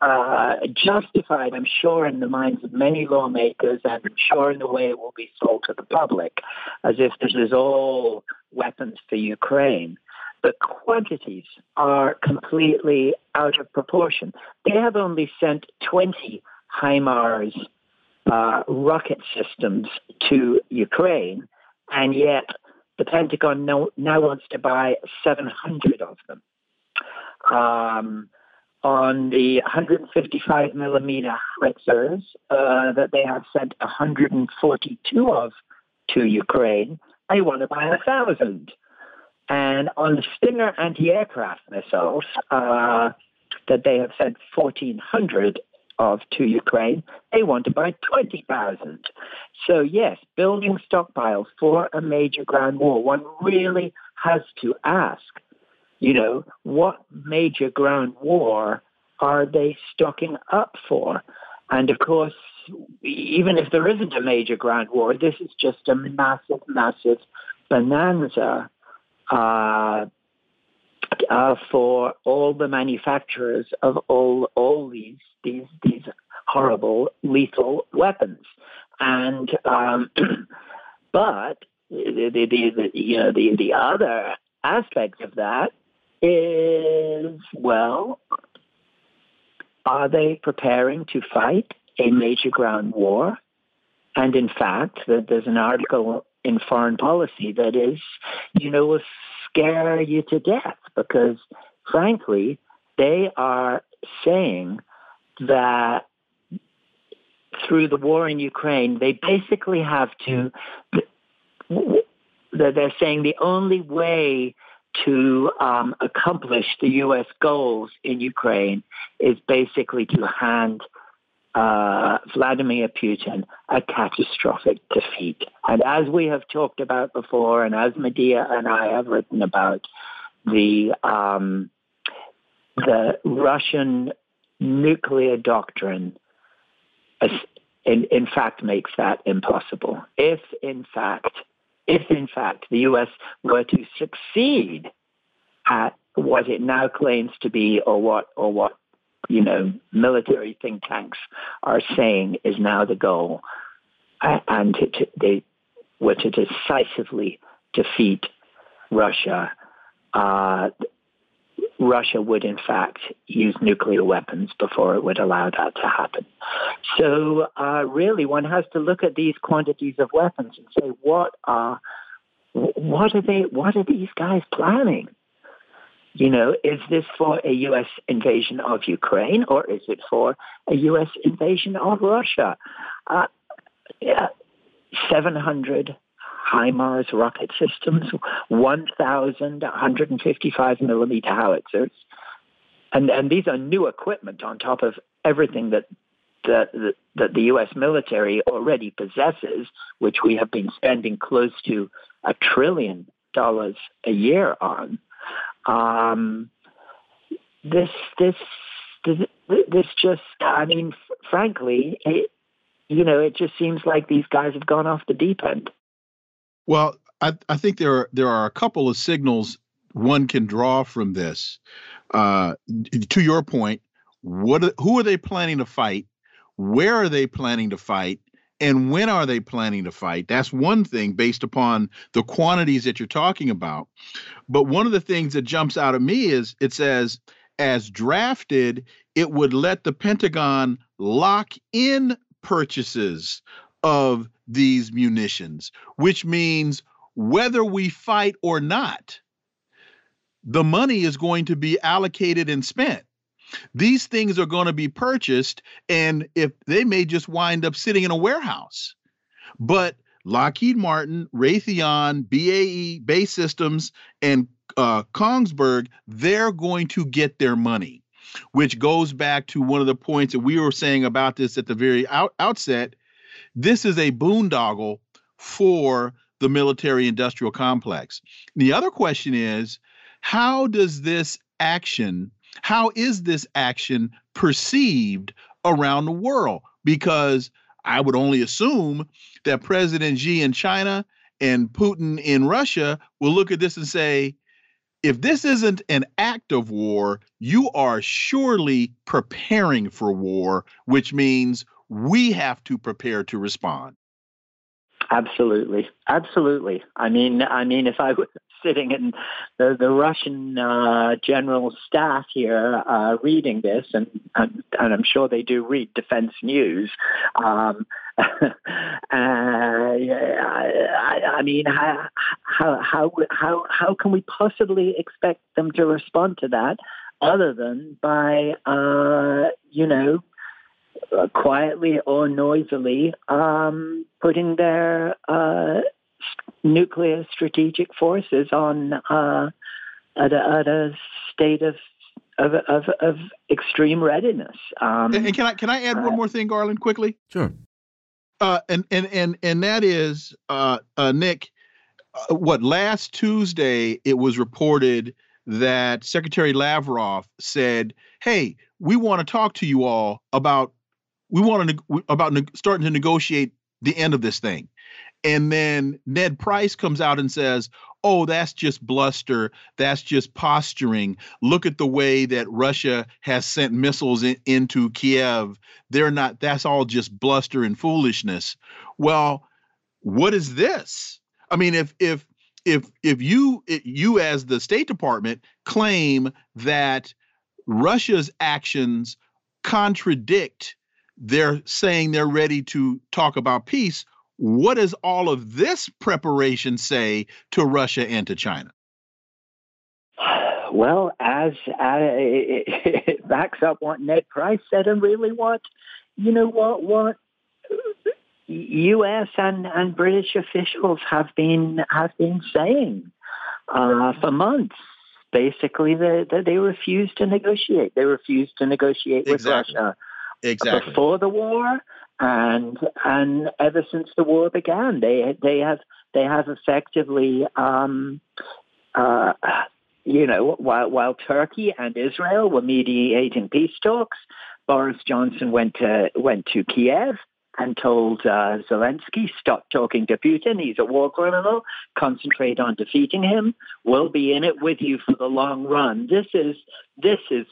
uh, justified, I'm sure, in the minds of many lawmakers, and I'm sure in the way it will be sold to the public, as if this is all weapons for Ukraine. The quantities are completely out of proportion. They have only sent 20 HIMARS uh, rocket systems to Ukraine, and yet the Pentagon now, now wants to buy 700 of them. Um, on the 155 millimeter howitzers uh, that they have sent 142 of to Ukraine, they want to buy a thousand. And on the Stinger anti-aircraft missiles uh, that they have sent 1,400 of to Ukraine, they want to buy 20,000. So yes, building stockpiles for a major ground war, one really has to ask, you know, what major ground war are they stocking up for? And of course, even if there isn't a major ground war, this is just a massive, massive bonanza uh, uh, for all the manufacturers of all all these these these horrible lethal weapons. And um, but the, the, the, you know the the other aspect of that is well, are they preparing to fight a major ground war? And in fact, there's an article in Foreign Policy that is, you know, will scare you to death because, frankly, they are saying that through the war in Ukraine, they basically have to, they're saying the only way to um, accomplish the U.S. goals in Ukraine is basically to hand uh, Vladimir Putin a catastrophic defeat. And as we have talked about before, and as Medea and I have written about, the um, the Russian nuclear doctrine, in, in fact, makes that impossible. If in fact, if in fact the U.S. were to succeed at what it now claims to be, or what, or what you know, military think tanks are saying is now the goal, and to, they were to decisively defeat Russia. Uh, Russia would, in fact, use nuclear weapons before it would allow that to happen. So, uh, really, one has to look at these quantities of weapons and say, what are what are they? What are these guys planning? You know, is this for a U.S. invasion of Ukraine or is it for a U.S. invasion of Russia? Uh, yeah, 700 HIMARS rocket systems, 1,155 millimeter howitzers. And, and these are new equipment on top of everything that that, that the U.S. military already possesses, which we have been spending close to a trillion dollars a year on. Um, this, this, this, just, I mean, frankly, it, you know, it just seems like these guys have gone off the deep end. Well, I, I think there are, there are a couple of signals one can draw from this. Uh, to your point, what who are they planning to fight? Where are they planning to fight? and when are they planning to fight? That's one thing based upon the quantities that you're talking about. But one of the things that jumps out at me is it says, as drafted, it would let the Pentagon lock in purchases of these munitions, which means whether we fight or not, the money is going to be allocated and spent. These things are going to be purchased, and if they may just wind up sitting in a warehouse. But Lockheed Martin, Raytheon, BAE, BAE Systems, and uh, Kongsberg, they're going to get their money, which goes back to one of the points that we were saying about this at the very out- outset. This is a boondoggle for the military industrial complex. The other question is how does this action how is this action perceived around the world? Because I would only assume that President Xi in China and Putin in Russia will look at this and say, if this isn't an act of war, you are surely preparing for war, which means we have to prepare to respond. Absolutely, absolutely. I mean, I mean, if I was sitting in the, the Russian uh, general staff here uh, reading this, and, and, and I'm sure they do read defense news. Um, uh, I, I, mean, how, how how how how can we possibly expect them to respond to that, other than by uh, you know uh, quietly or noisily um, putting their uh, nuclear strategic forces on uh, at, a, at, a, state of of, of, of extreme readiness. Um, and, and, can I can I add one uh, more thing, Garland, quickly? Sure. Uh, and and and and that is uh, Nick. what last Tuesday it was reported that Secretary Lavrov said, "Hey, we want to talk to you all about we want to about starting to negotiate the end of this thing. And then Ned Price comes out and says, "Oh, that's just bluster. That's just posturing. Look at the way that Russia has sent missiles in, into Kiev. They're not. That's all just bluster and foolishness." Well, what is this? I mean, if if if if you you as the State Department claim that Russia's actions contradict they're saying they're ready to talk about peace. What does all of this preparation say to Russia and to China? Well, as uh, it, it backs up what Ned Price said, and really what you know what what U.S. and, and British officials have been have been saying uh, for months. Basically, that they, they refuse to negotiate. They refuse to negotiate with exactly. Russia exactly before the war and and ever since the war began they they have they have effectively um, uh, you know while while Turkey and Israel were mediating peace talks Boris Johnson went to went to Kiev and told uh, Zelensky, stop talking to Putin. He's a war criminal. Concentrate on defeating him. We'll be in it with you for the long run. This is this is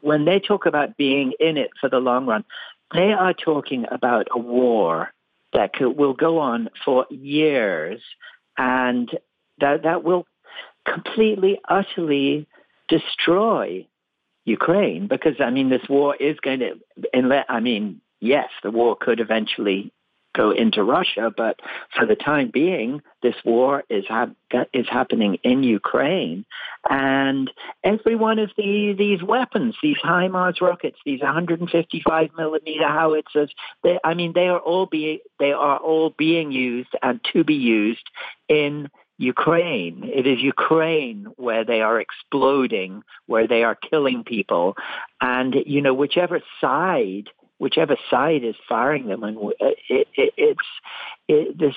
when they talk about being in it for the long run, they are talking about a war that could, will go on for years and that, that will completely, utterly destroy Ukraine because, I mean, this war is going to, I mean, yes, the war could eventually go into Russia, but for the time being, this war is ha- is happening in Ukraine, and every one of the, these weapons, these HIMARS rockets, these 155 millimeter howitzers, they, I mean, they are all being they are all being used and to be used in Ukraine. It is Ukraine where they are exploding, where they are killing people. And, you know, whichever side whichever side is firing them, and it, it, it's it, this.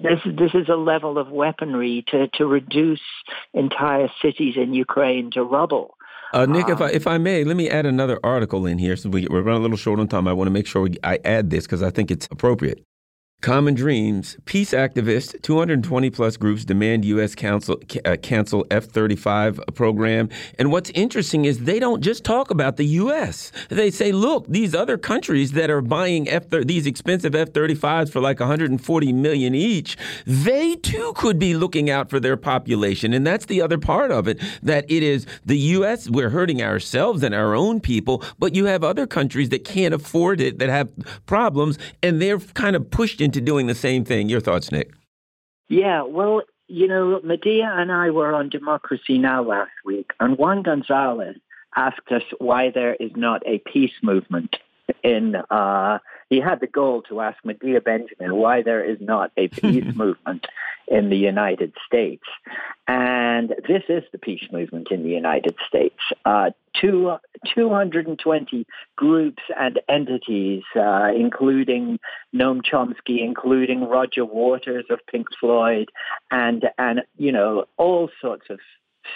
This, this is a level of weaponry to, to reduce entire cities in Ukraine to rubble. Uh, Nick, um, if I if I may, let me add another article in here. So we, we're running a little short on time. I want to make sure we, I add this because I think it's appropriate. Common Dreams, peace activists, 220 plus groups demand U.S. Council, uh, cancel F 35 program. And what's interesting is they don't just talk about the U.S. They say, look, these other countries that are buying F these expensive F 35s for like 140 million each, they too could be looking out for their population. And that's the other part of it that it is the U.S., we're hurting ourselves and our own people, but you have other countries that can't afford it, that have problems, and they're kind of pushed into doing the same thing. Your thoughts, Nick? Yeah, well, you know, Medea and I were on Democracy Now! last week, and Juan Gonzalez asked us why there is not a peace movement in uh, he had the goal to ask Medea Benjamin why there is not a peace movement in the United States. And this is the peace movement in the United States. Uh, two, 220 groups and entities, uh, including Noam Chomsky, including Roger Waters of Pink Floyd, and, and you know, all sorts of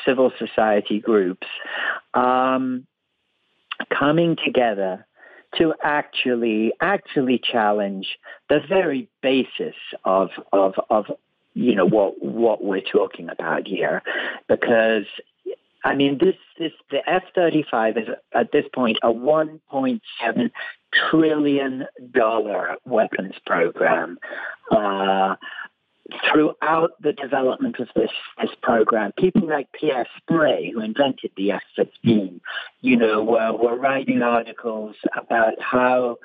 civil society groups um, coming together to actually actually challenge the very basis of of of you know what what we're talking about here because I mean this this the F thirty five is at this point a one point seven trillion dollar weapons program. Uh, throughout the development of this, this program, people like Pierre Sprey, who invented the F-15, you know, were, were writing articles about how,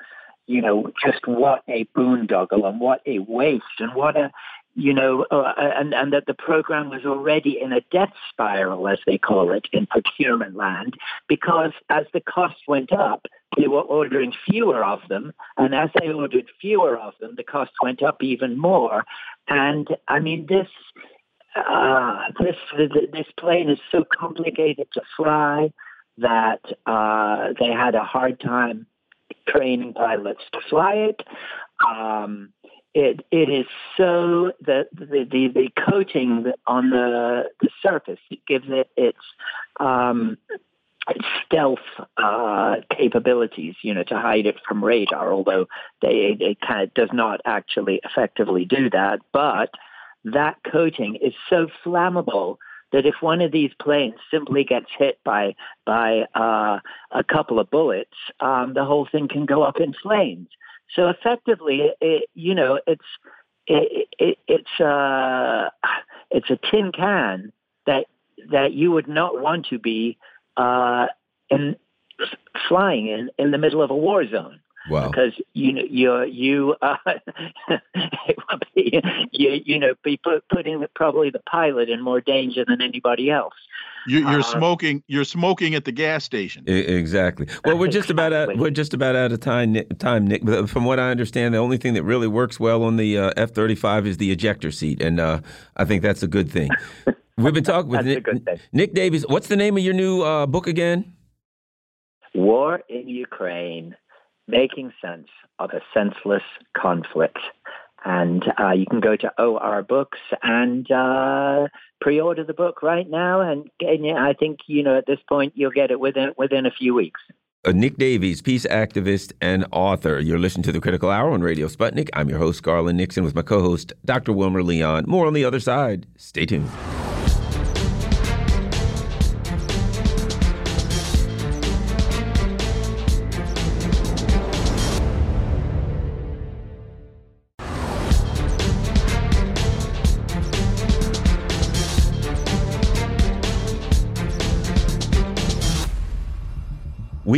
you know, just what a boondoggle and what a waste and what a, you know, uh, and, and that the program was already in a death spiral, as they call it, in procurement land, because as the cost went up, they were ordering fewer of them, and as they ordered fewer of them, the cost went up even more. And I mean, this uh, this this plane is so complicated to fly that uh, they had a hard time training pilots to fly it. Um, it it is so the the the, the coating on the the surface gives it its um, stealth uh, capabilities, you know, to hide it from radar. Although they it kind of does not actually effectively do that, but that coating is so flammable that if one of these planes simply gets hit by by uh, a couple of bullets, um, the whole thing can go up in flames. So effectively, it, you know, it's it, it, it's uh, it's a tin can that that you would not want to be uh, in flying in in the middle of a war zone. Wow. Because you know you you uh, you, you know be put, putting the, probably the pilot in more danger than anybody else. You, are uh, smoking. You're smoking at the gas station. Exactly. Well, we're just exactly. about out. We're just about out of time. Nick, time, Nick. But from what I understand, the only thing that really works well on the uh, F thirty five is the ejector seat, and uh, I think that's a good thing. We've been talking with Nick, Nick, Davies. What's the name of your new uh, book again? War in Ukraine making sense of a senseless conflict. And uh, you can go to OR Books and uh, pre-order the book right now. And, and, I think you know at this point you'll get it within within a few weeks. Uh, Nick Davies, peace activist and author. You're listening to the Critical Hour on Radio Sputnik. I'm your host, Garland Nixon, with my co-host, Dr. Wilmer Leon. More on the other side. Stay tuned.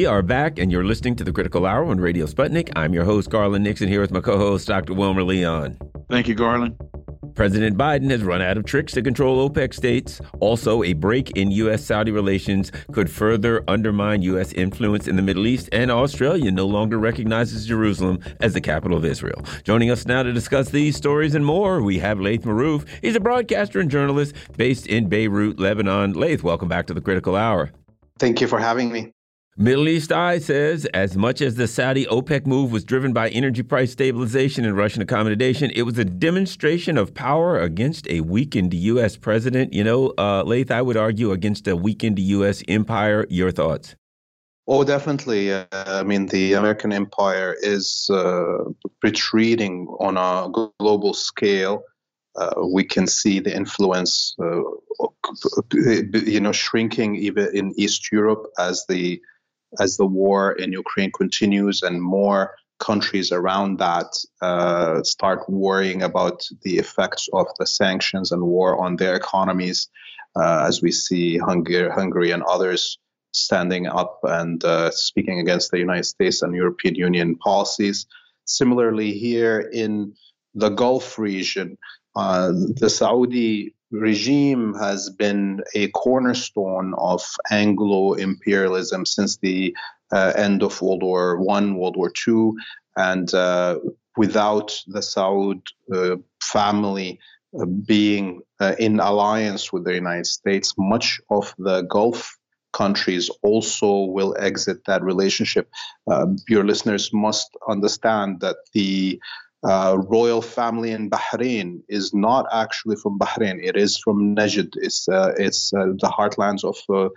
We are back, and you're listening to the Critical Hour on Radio Sputnik. I'm your host, Garland Nixon, here with my co host, Dr. Wilmer Leon. Thank you, Garland. President Biden has run out of tricks to control OPEC states. Also, a break in U.S. Saudi relations could further undermine U.S. influence in the Middle East, and Australia no longer recognizes Jerusalem as the capital of Israel. Joining us now to discuss these stories and more, we have Laith Marouf. He's a broadcaster and journalist based in Beirut, Lebanon. Laith, welcome back to the Critical Hour. Thank you for having me. Middle East Eye says as much as the Saudi OPEC move was driven by energy price stabilization and Russian accommodation, it was a demonstration of power against a weakened U.S. president. You know, uh, I would argue against a weakened U.S. empire. Your thoughts? Oh, definitely. Uh, I mean, the American empire is uh, retreating on a global scale. Uh, we can see the influence, uh, you know, shrinking even in East Europe as the as the war in Ukraine continues and more countries around that uh, start worrying about the effects of the sanctions and war on their economies, uh, as we see Hungary, Hungary and others standing up and uh, speaking against the United States and European Union policies. Similarly, here in the Gulf region, uh, the Saudi regime has been a cornerstone of Anglo imperialism since the uh, end of World War One, World War Two, and uh, without the Saud uh, family uh, being uh, in alliance with the United States, much of the Gulf countries also will exit that relationship. Uh, your listeners must understand that the uh, royal family in Bahrain is not actually from Bahrain. It is from Najd. It's uh, it's uh, the heartlands of uh,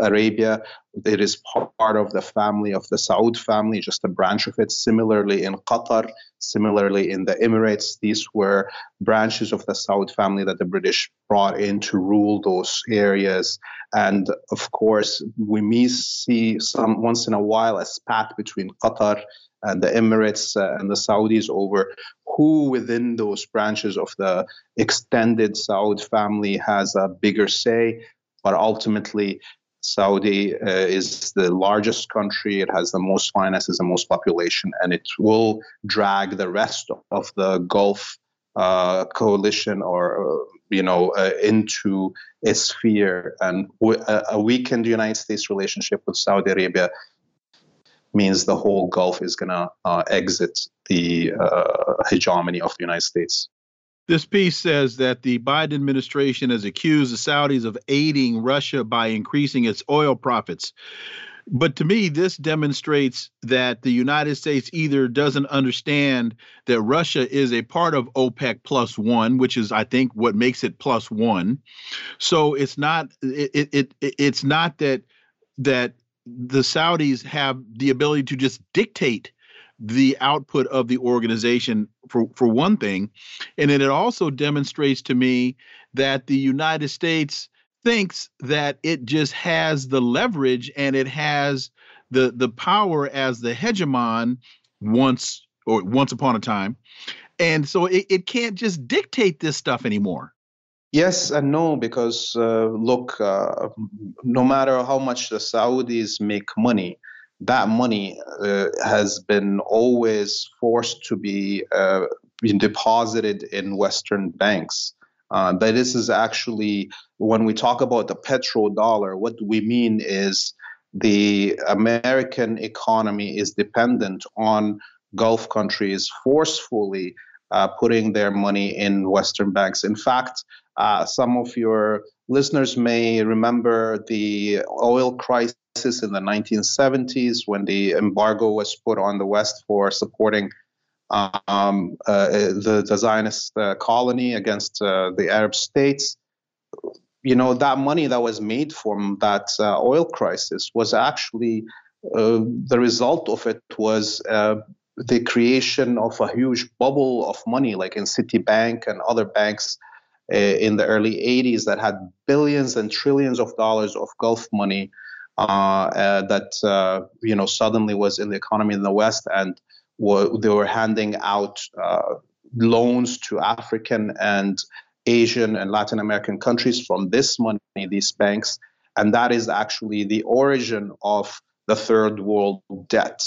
Arabia. It is part of the family of the Saud family, just a branch of it. Similarly in Qatar, similarly in the Emirates, these were branches of the Saud family that the British brought in to rule those areas. And of course, we may see some once in a while a spat between Qatar and the Emirates uh, and the Saudis over who within those branches of the extended Saud family has a bigger say. But ultimately, Saudi uh, is the largest country. It has the most finances, the most population, and it will drag the rest of the Gulf uh, coalition or uh, you know uh, into a sphere. And a weakened United States relationship with Saudi Arabia means the whole Gulf is going to uh, exit the uh, hegemony of the United States. This piece says that the Biden administration has accused the Saudis of aiding Russia by increasing its oil profits. But to me, this demonstrates that the United States either doesn't understand that Russia is a part of OPEC plus one, which is, I think, what makes it plus one. So it's not it, it, it it's not that that the Saudis have the ability to just dictate the output of the organization for, for one thing. And then it also demonstrates to me that the United States thinks that it just has the leverage and it has the the power as the hegemon once or once upon a time. And so it, it can't just dictate this stuff anymore. Yes and no, because uh, look, uh, no matter how much the Saudis make money, that money uh, has been always forced to be uh, deposited in Western banks. Uh, but this is actually, when we talk about the petrodollar, what we mean is the American economy is dependent on Gulf countries forcefully uh, putting their money in Western banks. In fact, uh, some of your listeners may remember the oil crisis in the 1970s when the embargo was put on the West for supporting um, uh, the, Zionist uh, colony against uh, the Arab states. You know, that money that was made from that uh, oil crisis was actually uh, the result of it was the creation of a huge bubble of money, like in Citibank and other banks in the early 80s that had billions and trillions of dollars of Gulf money uh, uh, that uh, you know suddenly was in the economy in the West, and they were handing out loans to African and Asian and Latin American countries from this money, these banks, and that is actually the origin of the third world debt.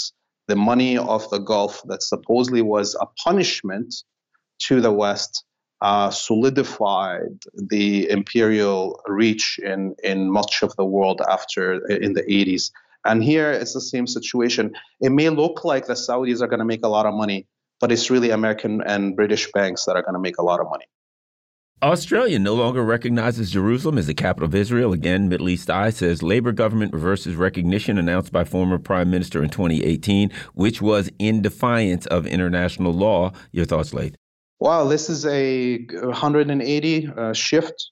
The money of the Gulf that supposedly was a punishment to the West uh, solidified the imperial reach in, in much of the world after in the 80s. And here it's the same situation. It may look like the Saudis are going to make a lot of money, but it's really American and British banks that are going to make a lot of money. Australia no longer recognizes Jerusalem as the capital of Israel. Again, Middle East Eye says Labor government reverses recognition announced by former Prime Minister in 2018, which was in defiance of international law. Your thoughts, Laith? Wow, this is a 180 uh, shift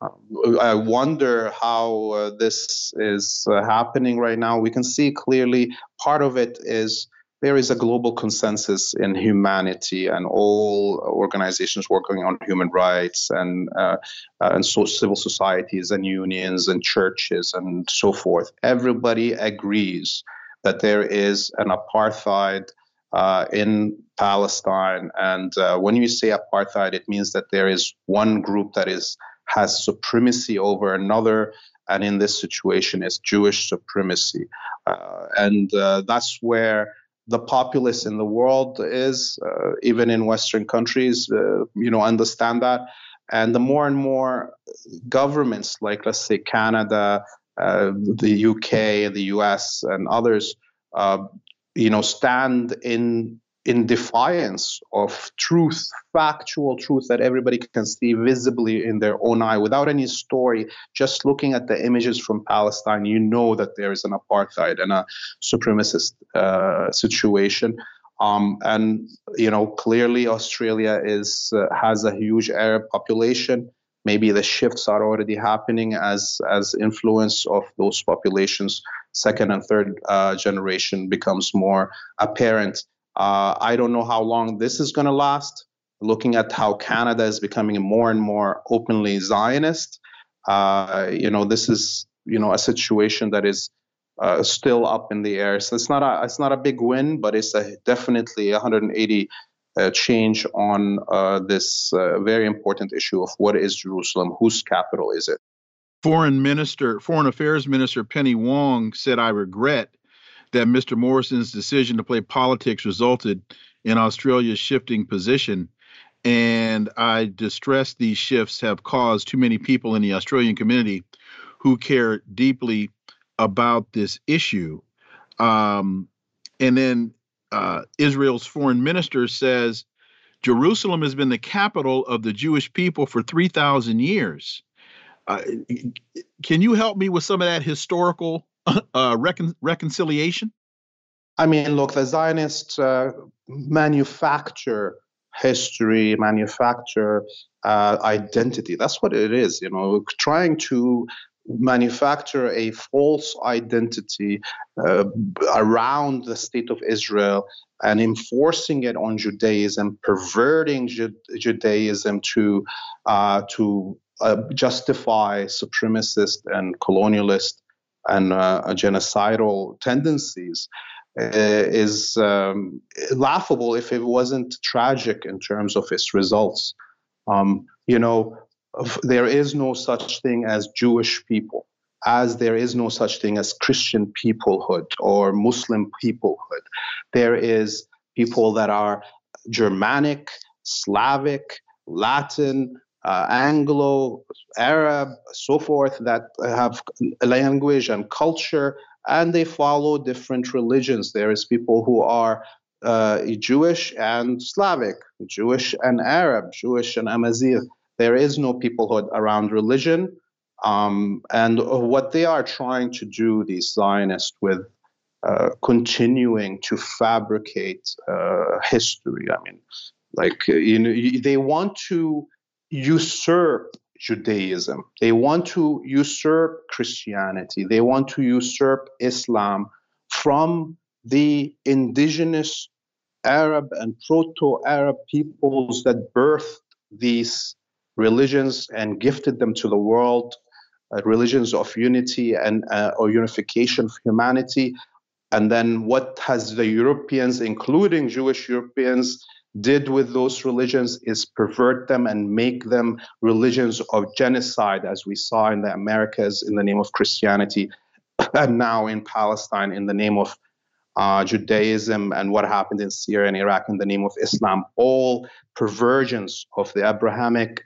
Um, I wonder how uh, this is uh, happening right now. We can see clearly part of it is there is a global consensus in humanity and all organizations working on human rights and uh, uh, and so civil societies and unions and churches and so forth. Everybody agrees that there is an apartheid uh, in Palestine, and uh, when you say apartheid, it means that there is one group that is has supremacy over another, and in this situation, it's Jewish supremacy, uh, and uh, that's where the populace in the world is, uh, even in Western countries, uh, you know, understand that. And the more and more governments, like let's say Canada, uh, the UK, the US, and others, you know, stand in in defiance of truth, factual truth that everybody can see visibly in their own eye without any story. Just looking at the images from Palestine, you know that there is an apartheid and a supremacist uh, situation. Um, and you know, clearly Australia is uh, has a huge Arab population. Maybe the shifts are already happening as as influence of those populations, second and third uh, generation becomes more apparent uh, I don't know how long this is going to last. Looking at how Canada is becoming more and more openly Zionist, uh, you know, this is you know a situation that is uh, still up in the air. So it's not a it's not a big win, but it's a definitely 180 uh, change on uh, this uh, very important issue of what is Jerusalem, whose capital is it. Foreign Minister, Foreign Affairs Minister Penny Wong said, "I regret that Mr. Morrison's decision to play politics resulted in Australia's shifting position. And I distress these shifts have caused too many people in the Australian community who care deeply about this issue. Um, and then uh, Israel's foreign minister says Jerusalem has been the capital of the Jewish people for 3,000 years. Uh, can you help me with some of that historical uh, recon- reconciliation? I mean, look, the Zionists uh, manufacture history, manufacture uh, identity. That's what it is, you know, trying to manufacture a false identity uh, around the state of Israel and enforcing it on Judaism, perverting Ju- Judaism to uh, to uh, justify supremacist and colonialist and uh, genocidal tendencies uh, is um, laughable if it wasn't tragic in terms of its results. Um, you know, there is no such thing as Jewish people, as there is no such thing as Christian peoplehood or Muslim peoplehood. There is people that are Germanic, Slavic, Latin, uh, Anglo, Arab, so forth, that have language and culture, and they follow different religions. There is people who are uh, Jewish and Slavic, Jewish and Arab, Jewish and Amazigh. There is no peoplehood around religion. Um, and what they are trying to do, these Zionists, with uh, continuing to fabricate uh, history. I mean, like you know, they want to usurp Judaism. They want to usurp Christianity. They want to usurp Islam from the indigenous Arab and proto Arab peoples that birthed these religions and gifted them to the world, uh, religions of unity and uh, or unification of humanity. And then what has the Europeans, including Jewish Europeans, did with those religions is pervert them and make them religions of genocide, as we saw in the Americas in the name of Christianity, and now in Palestine in the name of uh, Judaism, and what happened in Syria and Iraq in the name of Islam. All perversions of the Abrahamic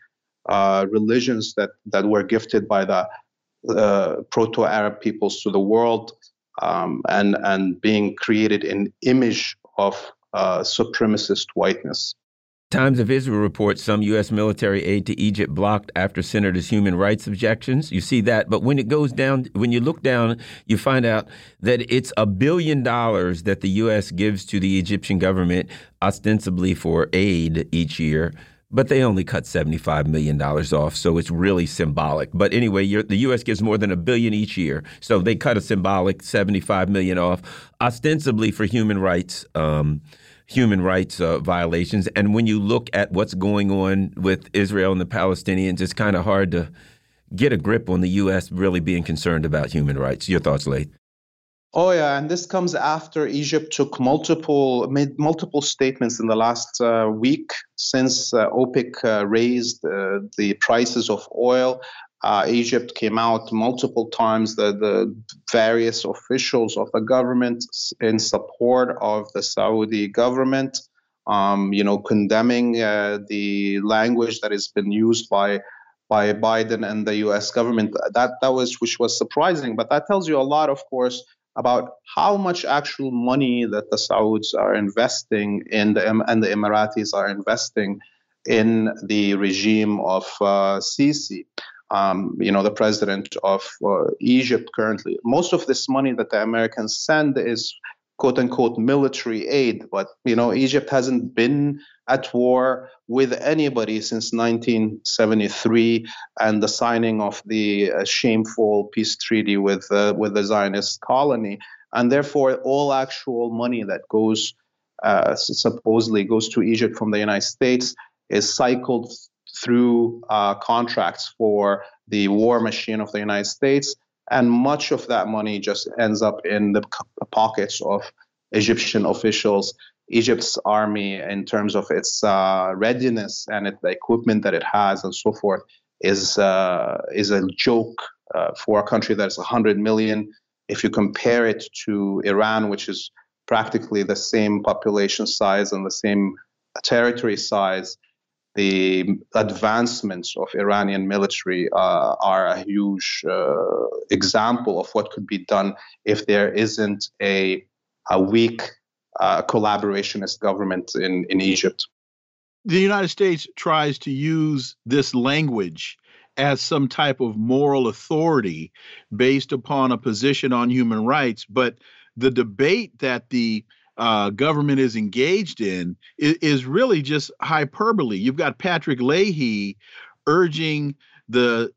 uh, religions that, that were gifted by the uh, proto Arab peoples to the world um, and, and being created in image of uh, supremacist whiteness. Times of Israel reports some U.S. military aid to Egypt blocked after senators' human rights objections. You see that, but when it goes down, when you look down, you find out that it's a billion dollars that the U.S. gives to the Egyptian government, ostensibly for aid each year. But they only cut $75 million off, so it's really symbolic. But anyway, the U.S. gives more than a billion each year. So they cut a symbolic 75 million off, ostensibly for human rights. Um, human rights uh, violations. And when you look at what's going on with Israel and the Palestinians, it's kind of hard to get a grip on the U.S. really being concerned about human rights. Your thoughts, Laith? Oh yeah, and this comes after Egypt took multiple made multiple statements in the last uh, week since uh, OPEC uh, raised uh, the prices of oil. Uh, Egypt came out multiple times. The, the various officials of the government in support of the Saudi government, um, you know, condemning uh, the language that has been used by by Biden and the U.S. government. That that was which was surprising, but that tells you a lot, of course about how much actual money that the Saudis are investing in the and the Emiratis are investing in the regime of uh, Sisi. Um, you know, the president of uh, Egypt currently. Most of this money that the Americans send is quote unquote military aid, but you know, Egypt hasn't been at war with anybody since 1973 and the signing of the uh, shameful peace treaty with uh, with the Zionist colony, and therefore all actual money that goes uh, supposedly goes to Egypt from the United States is cycled through uh, contracts for the war machine of the United States, and much of that money just ends up in the pockets of Egyptian officials Egypt's army, in terms of its uh, readiness and it, the equipment that it has and so forth, is uh, is a joke uh, for a country that's 100 million. If you compare it to Iran, which is practically the same population size and the same territory size, the advancements of Iranian military uh, are a huge uh, example of what could be done if there isn't a a weak uh, collaborationist government in, in Egypt. The United States tries to use this language as some type of moral authority based upon a position on human rights, but the debate that the uh, government is engaged in is, is, really just hyperbole. You've got Patrick Leahy urging the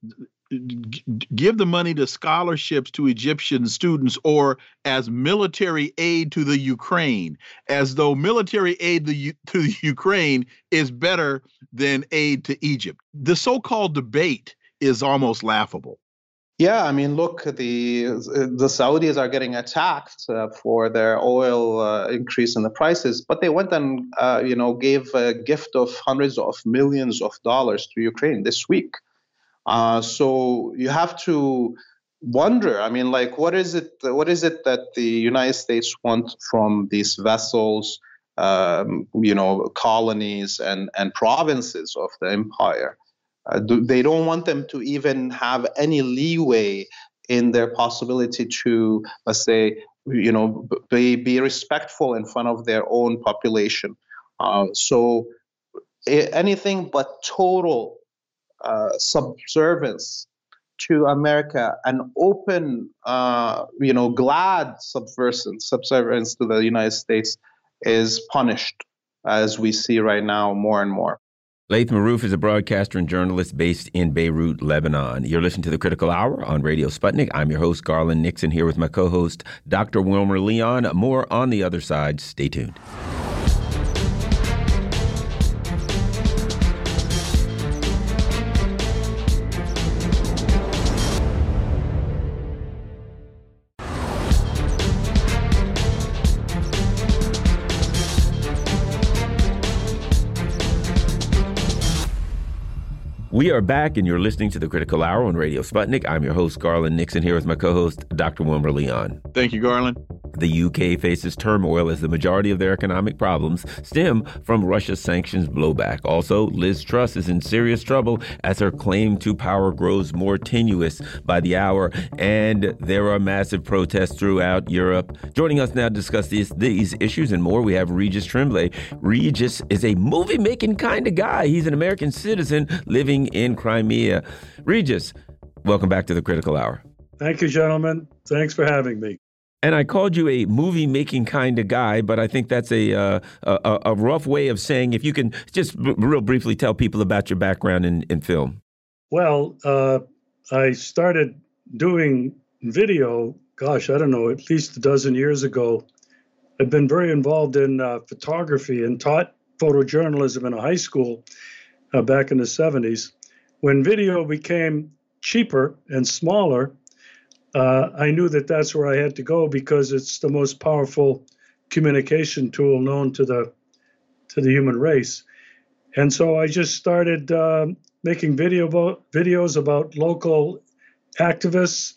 give the money to scholarships to Egyptian students or as military aid to the Ukraine, as though military aid to the Ukraine is better than aid to Egypt. The so called debate is almost laughable. Yeah, I mean, look, the the Saudis are getting attacked uh, for their oil uh, increase in the prices, but they went and uh, you know gave a gift of hundreds of millions of dollars to Ukraine this week. Uh, so you have to wonder. I mean, like, what is it? What is it that the United States want from these vessels? Um, you know, colonies and and provinces of the empire. Uh, do, they don't want them to even have any leeway in their possibility to, let's say, you know, be, be respectful in front of their own population. Uh, so anything but total uh, subservience to America an open, uh, you know, glad subservience, subservience to the United States is punished, as we see right now more and more. Laith Marouf is a broadcaster and journalist based in Beirut, Lebanon. You're listening to the Critical Hour on Radio Sputnik. I'm your host, Garland Nixon, here with my co host, Dr. Wilmer Leon. More on the other side. Stay tuned. We are back, and you're listening to the Critical Hour on Radio Sputnik. I'm your host, Garland Nixon, here with my co host, Dr. Wilmer Leon. Thank you, Garland. The UK faces turmoil as the majority of their economic problems stem from Russia's sanctions blowback. Also, Liz Truss is in serious trouble as her claim to power grows more tenuous by the hour, and there are massive protests throughout Europe. Joining us now to discuss these, these issues and more, we have Regis Tremblay. Regis is a movie making kind of guy. He's an American citizen living in Crimea. Regis, welcome back to the Critical Hour. Thank you, gentlemen. Thanks for having me. And I called you a movie making kind of guy, but I think that's a uh, a, a, rough way of saying if you can just real briefly tell people about your background in, in film. Well, uh, I started doing video, gosh, I don't know, at least a dozen years ago. I've been very involved in uh, photography and taught photojournalism in a high school uh, back in the 70s. When video became cheaper and smaller, uh, I knew that that's where I had to go because it's the most powerful communication tool known to the to the human race. And so I just started uh, making video videos about local activists.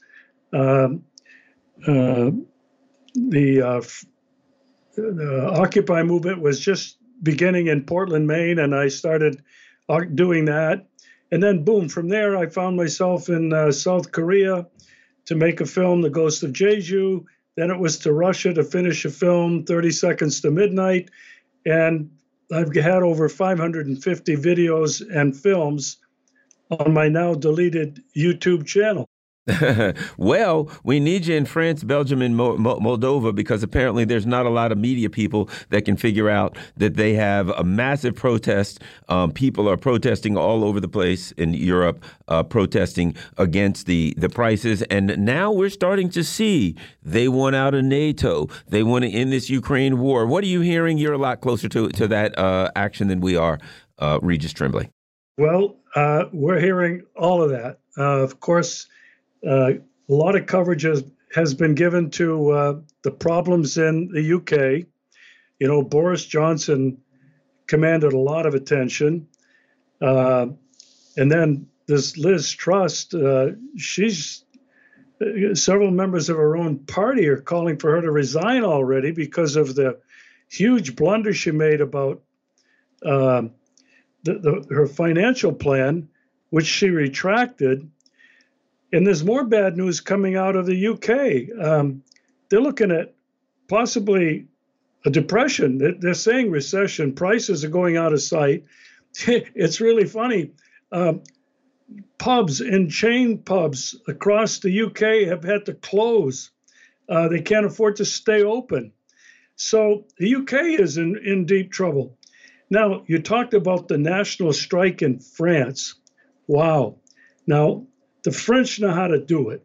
Um, uh, the, uh, the Occupy movement was just beginning in Portland, Maine, and I started uh, doing that. And then, boom, from there, I found myself in uh, South Korea to make a film, The Ghost of Jeju. Then it was to Russia to finish a film, 30 Seconds to Midnight. And I've had over 550 videos and films on my now deleted YouTube channel. well, we need you in France, Belgium, and Mo Mo Moldova because apparently there's not a lot of media people that can figure out that they have a massive protest. Um, people are protesting all over the place in Europe, uh, protesting against the the prices, and now we're starting to see they want out of NATO. They want to end this Ukraine war. What are you hearing? You're a lot closer to to that uh, action than we are, uh, Regis Tremblay. Well, uh, we're hearing all of that. Uh, of course uh, a lot of coverage has, has been given to uh, the problems in the UK. You know, Boris Johnson commanded a lot of attention. Uh, and then this Liz Truss, uh, she's uh, several members of her own party are calling for her to resign already because of the huge blunder she made about uh, the, the, her financial plan, which she retracted and there's more bad news coming out of the UK. Um, they're looking at possibly a depression. They're saying recession. Prices are going out of sight. it's really funny. Um, pubs and chain pubs across the UK have had to close. Uh, they can't afford to stay open. So the UK is in, in deep trouble. Now, you talked about the national strike in France. Wow. Now, the French know how to do it.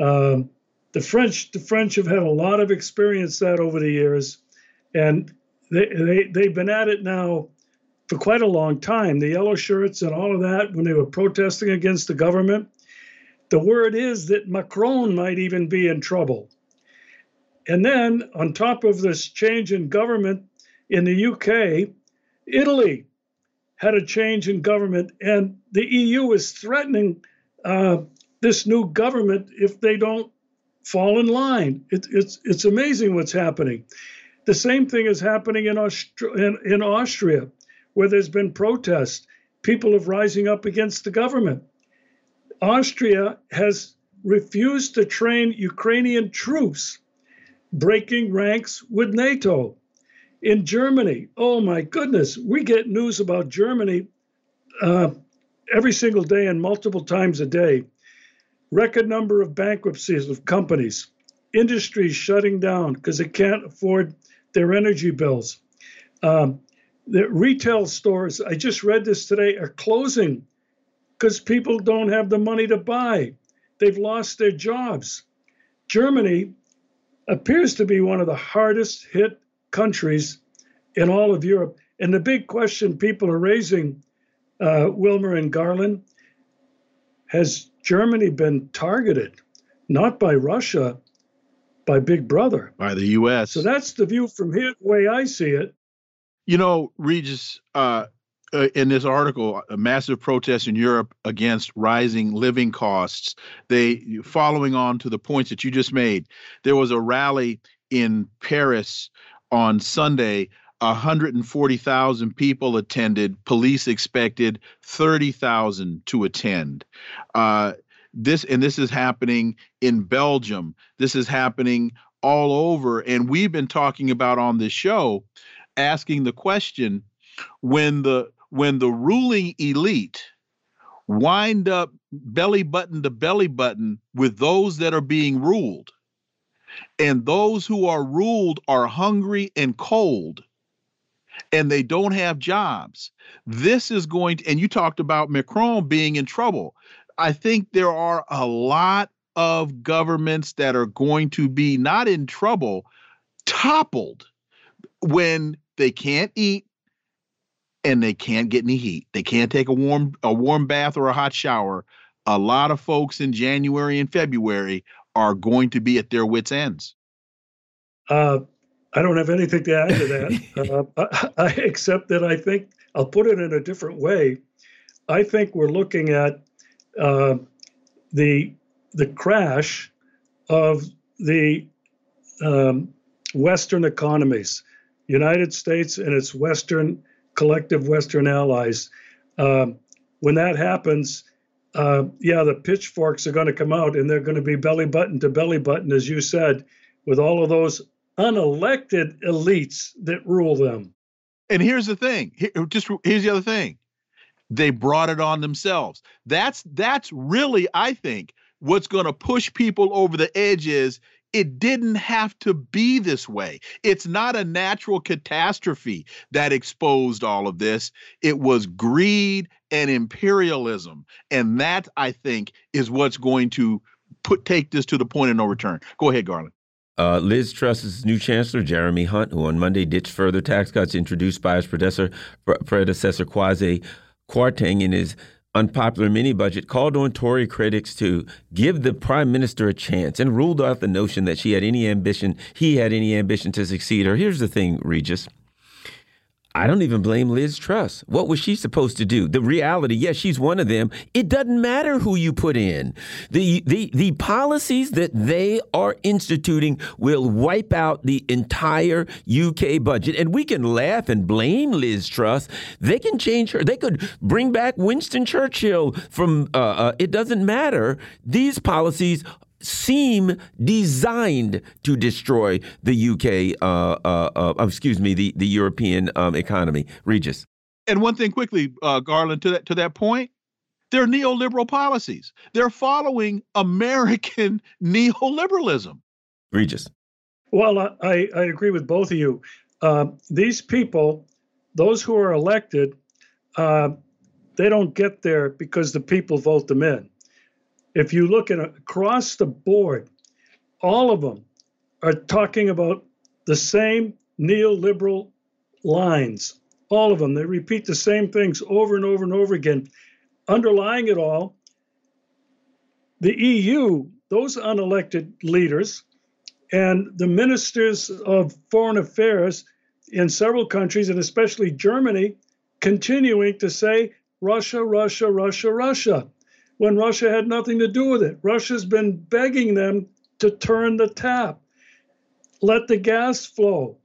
Um, the French, the French have had a lot of experience that over the years, and they, they they've been at it now for quite a long time. The yellow shirts and all of that when they were protesting against the government. The word is that Macron might even be in trouble. And then on top of this change in government in the UK, Italy had a change in government, and the EU is threatening uh, this new government if they don't fall in line. It, it's it's amazing what's happening. The same thing is happening in, in, in Austria, where there's been protests. People are rising up against the government. Austria has refused to train Ukrainian troops, breaking ranks with NATO. In Germany, oh my goodness, we get news about Germany uh, every single day and multiple times a day. Record number of bankruptcies of companies, industries shutting down because they can't afford their energy bills. Um, the retail stores, I just read this today, are closing because people don't have the money to buy. They've lost their jobs. Germany appears to be one of the hardest hit countries in all of Europe. And the big question people are raising uh, Wilmer and Garland, has Germany been targeted not by Russia, by Big Brother, by the U.S. So that's the view from here, the way I see it. You know, Regis, uh, uh, in this article, a massive protest in Europe against rising living costs. They, following on to the points that you just made, there was a rally in Paris on Sunday 140,000 people attended. Police expected 30,000 to attend. Uh, this and this is happening in Belgium. This is happening all over, and we've been talking about on this show, asking the question: when the when the ruling elite wind up belly button to belly button with those that are being ruled, and those who are ruled are hungry and cold and they don't have jobs. This is going to, and you talked about Macron being in trouble. I think there are a lot of governments that are going to be not in trouble, toppled when they can't eat and they can't get any heat. They can't take a warm a warm bath or a hot shower. A lot of folks in January and February are going to be at their wits' ends. Uh, I don't have anything to add to that, uh, I, I, except that I think I'll put it in a different way. I think we're looking at uh, the the crash of the um, Western economies, United States and its Western collective Western allies. Um, when that happens, uh, yeah, the pitchforks are going to come out and they're going to be belly button to belly button, as you said, with all of those unelected elites that rule them. And here's the thing. Here, just here's the other thing. They brought it on themselves. That's that's really, I think, what's going to push people over the edge is it didn't have to be this way. It's not a natural catastrophe that exposed all of this. It was greed and imperialism. And that, I think, is what's going to put take this to the point of no return. Go ahead, Garland. Uh, Liz Truss's new chancellor, Jeremy Hunt, who on Monday ditched further tax cuts introduced by his predecessor, predecessor Kwasi Kwarteng in his unpopular mini budget, called on Tory critics to give the prime minister a chance and ruled out the notion that she had any ambition, he had any ambition to succeed her. Here's the thing, Regis. I don't even blame Liz Truss. What was she supposed to do? The reality, yes, she's one of them. It doesn't matter who you put in. The the the policies that they are instituting will wipe out the entire UK budget. And we can laugh and blame Liz Truss. They can change her. They could bring back Winston Churchill from uh, uh, it doesn't matter. These policies seem designed to destroy the UK, uh, uh, uh, excuse me, the, the European um, economy. Regis. And one thing quickly, uh, Garland, to that to that point, they're neoliberal policies. They're following American neoliberalism. Regis. Well, I, I agree with both of you. Uh, these people, those who are elected, uh, they don't get there because the people vote them in if you look at across the board, all of them are talking about the same neoliberal lines. All of them. They repeat the same things over and over and over again. Underlying it all, the EU, those unelected leaders, and the ministers of foreign affairs in several countries, and especially Germany, continuing to say Russia, Russia, Russia, Russia when Russia had nothing to do with it. Russia's been begging them to turn the tap, let the gas flow.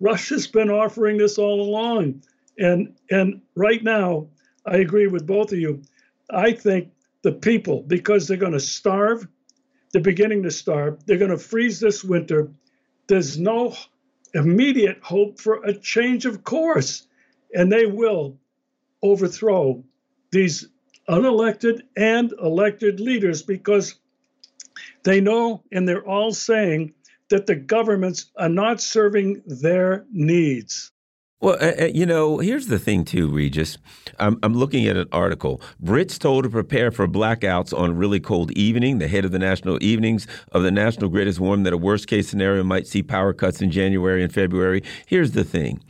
Russia's been offering this all along. And and right now, I agree with both of you. I think the people, because they're going to starve, they're beginning to starve, they're going to freeze this winter. There's no immediate hope for a change of course. And they will overthrow these unelected and elected leaders because they know and they're all saying that the governments are not serving their needs. Well, uh, you know, here's the thing, too, Regis. I'm, I'm, looking at an article. Brits told to prepare for blackouts on really cold evening. The head of the national evenings of the national grid has warned that a worst case scenario might see power cuts in January and February. Here's the thing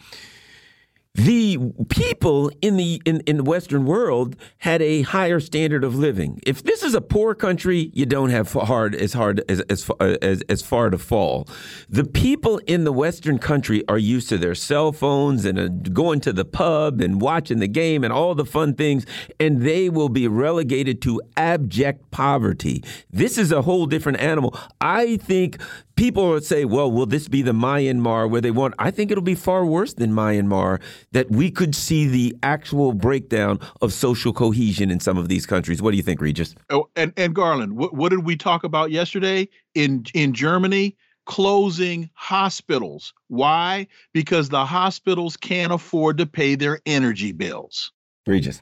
the people in the in, in the Western world had a higher standard of living. If this is a poor country, you don't have hard as hard as as as, as far to fall. The people in the Western country are used to their cell phones and uh, going to the pub and watching the game and all the fun things, and they will be relegated to abject poverty. This is a whole different animal. I think people would say, well, will this be the Myanmar where they want? I think it'll be far worse than Myanmar, that we could see the actual breakdown of social cohesion in some of these countries. What do you think, Regis? Oh, and, and Garland, what, what did we talk about yesterday in, in Germany? Closing hospitals. Why? Because the hospitals can't afford to pay their energy bills. Regis.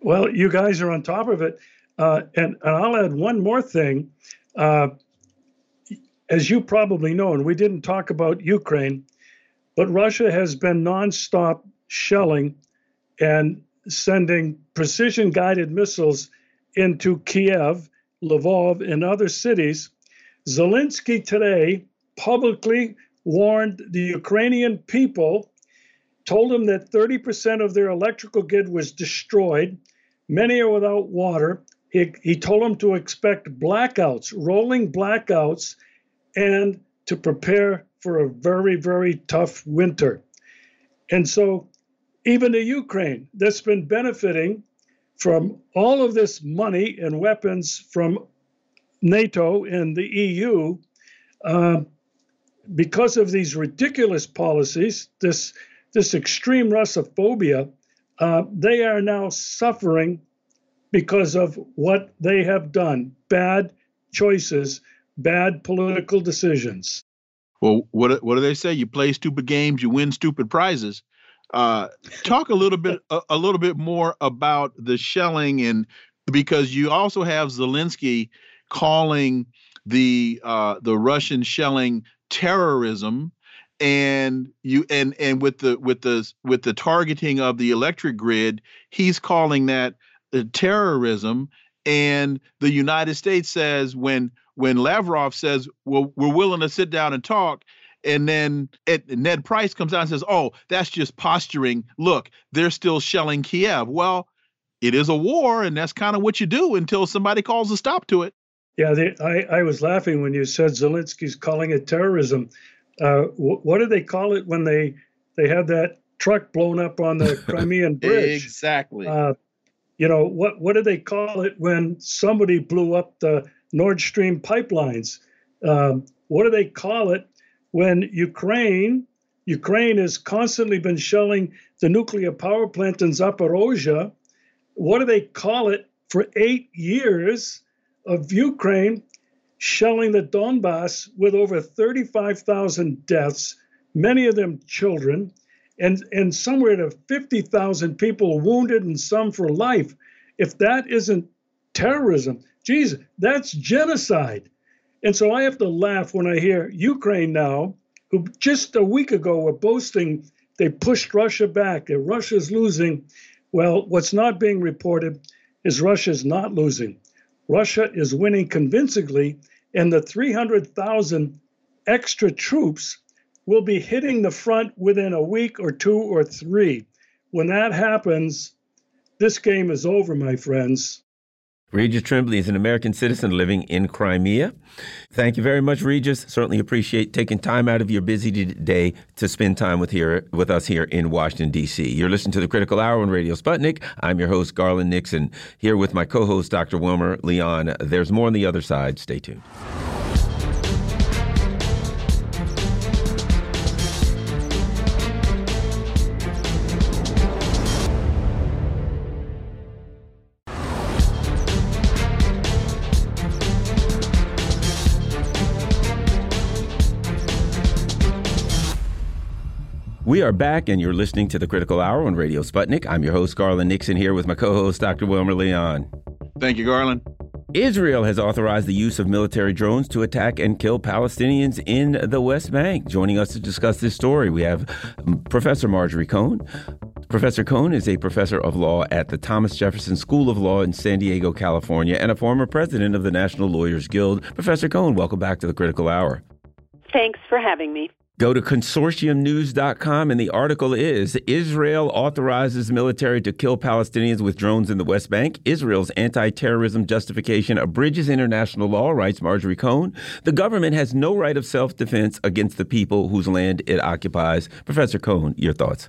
Well, you guys are on top of it. Uh, and, and I'll add one more thing. Uh, as you probably know, and we didn't talk about Ukraine, but Russia has been nonstop shelling and sending precision guided missiles into Kiev, Lvov, and other cities. Zelensky today publicly warned the Ukrainian people, told them that 30% of their electrical grid was destroyed. Many are without water. He, he told them to expect blackouts, rolling blackouts, and to prepare for a very, very tough winter. And so, even the Ukraine that's been benefiting from all of this money and weapons from NATO and the EU, uh, because of these ridiculous policies, this this extreme Russophobia, uh, they are now suffering because of what they have done bad choices, bad political decisions. Well, what what do they say? You play stupid games, you win stupid prizes. Uh, talk a little bit a, a, little bit more about the shelling and because you also have Zelensky calling the uh, the Russian shelling terrorism and you and and with the with the with the targeting of the electric grid he's calling that uh, terrorism. And the United States says when when Lavrov says well we're willing to sit down and talk and then it, Ned Price comes out and says oh that's just posturing look they're still shelling Kiev well it is a war and that's kind of what you do until somebody calls a stop to it yeah, they, I, I was laughing when you said Zelensky's calling it terrorism. Uh, wh- what do they call it when they they had that truck blown up on the Crimean Bridge? exactly. Uh, you know what? What do they call it when somebody blew up the Nord Stream pipelines? Um, what do they call it when Ukraine Ukraine has constantly been shelling the nuclear power plant in Zaporozhye? What do they call it for eight years? of Ukraine shelling the Donbass with over 35,000 deaths, many of them children, and, and somewhere to 50,000 people wounded and some for life. If that isn't terrorism, geez, that's genocide. And so I have to laugh when I hear Ukraine now, who just a week ago were boasting they pushed Russia back, that Russia's losing. Well, what's not being reported is Russia's not losing. Russia is winning convincingly, and the 300,000 extra troops will be hitting the front within a week or two or three. When that happens, this game is over, my friends. Regis Tremblay is an American citizen living in Crimea. Thank you very much, Regis. Certainly appreciate taking time out of your busy day to spend time with here with us here in Washington D.C. You're listening to the Critical Hour on Radio Sputnik. I'm your host Garland Nixon here with my co-host Dr. Wilmer Leon. There's more on the other side. Stay tuned. We are back, and you're listening to the Critical Hour on Radio Sputnik. I'm your host, Garland Nixon, here with my co host, Dr. Wilmer Leon. Thank you, Garland. Israel has authorized the use of military drones to attack and kill Palestinians in the West Bank. Joining us to discuss this story, we have Professor Marjorie Cohn. Professor Cohn is a professor of law at the Thomas Jefferson School of Law in San Diego, California, and a former president of the National Lawyers Guild. Professor Cohn, welcome back to the Critical Hour. Thanks for having me. Go to consortiumnews.com, and the article is Israel authorizes military to kill Palestinians with drones in the West Bank. Israel's anti terrorism justification abridges international law, writes Marjorie Cohn. The government has no right of self defense against the people whose land it occupies. Professor Cohn, your thoughts?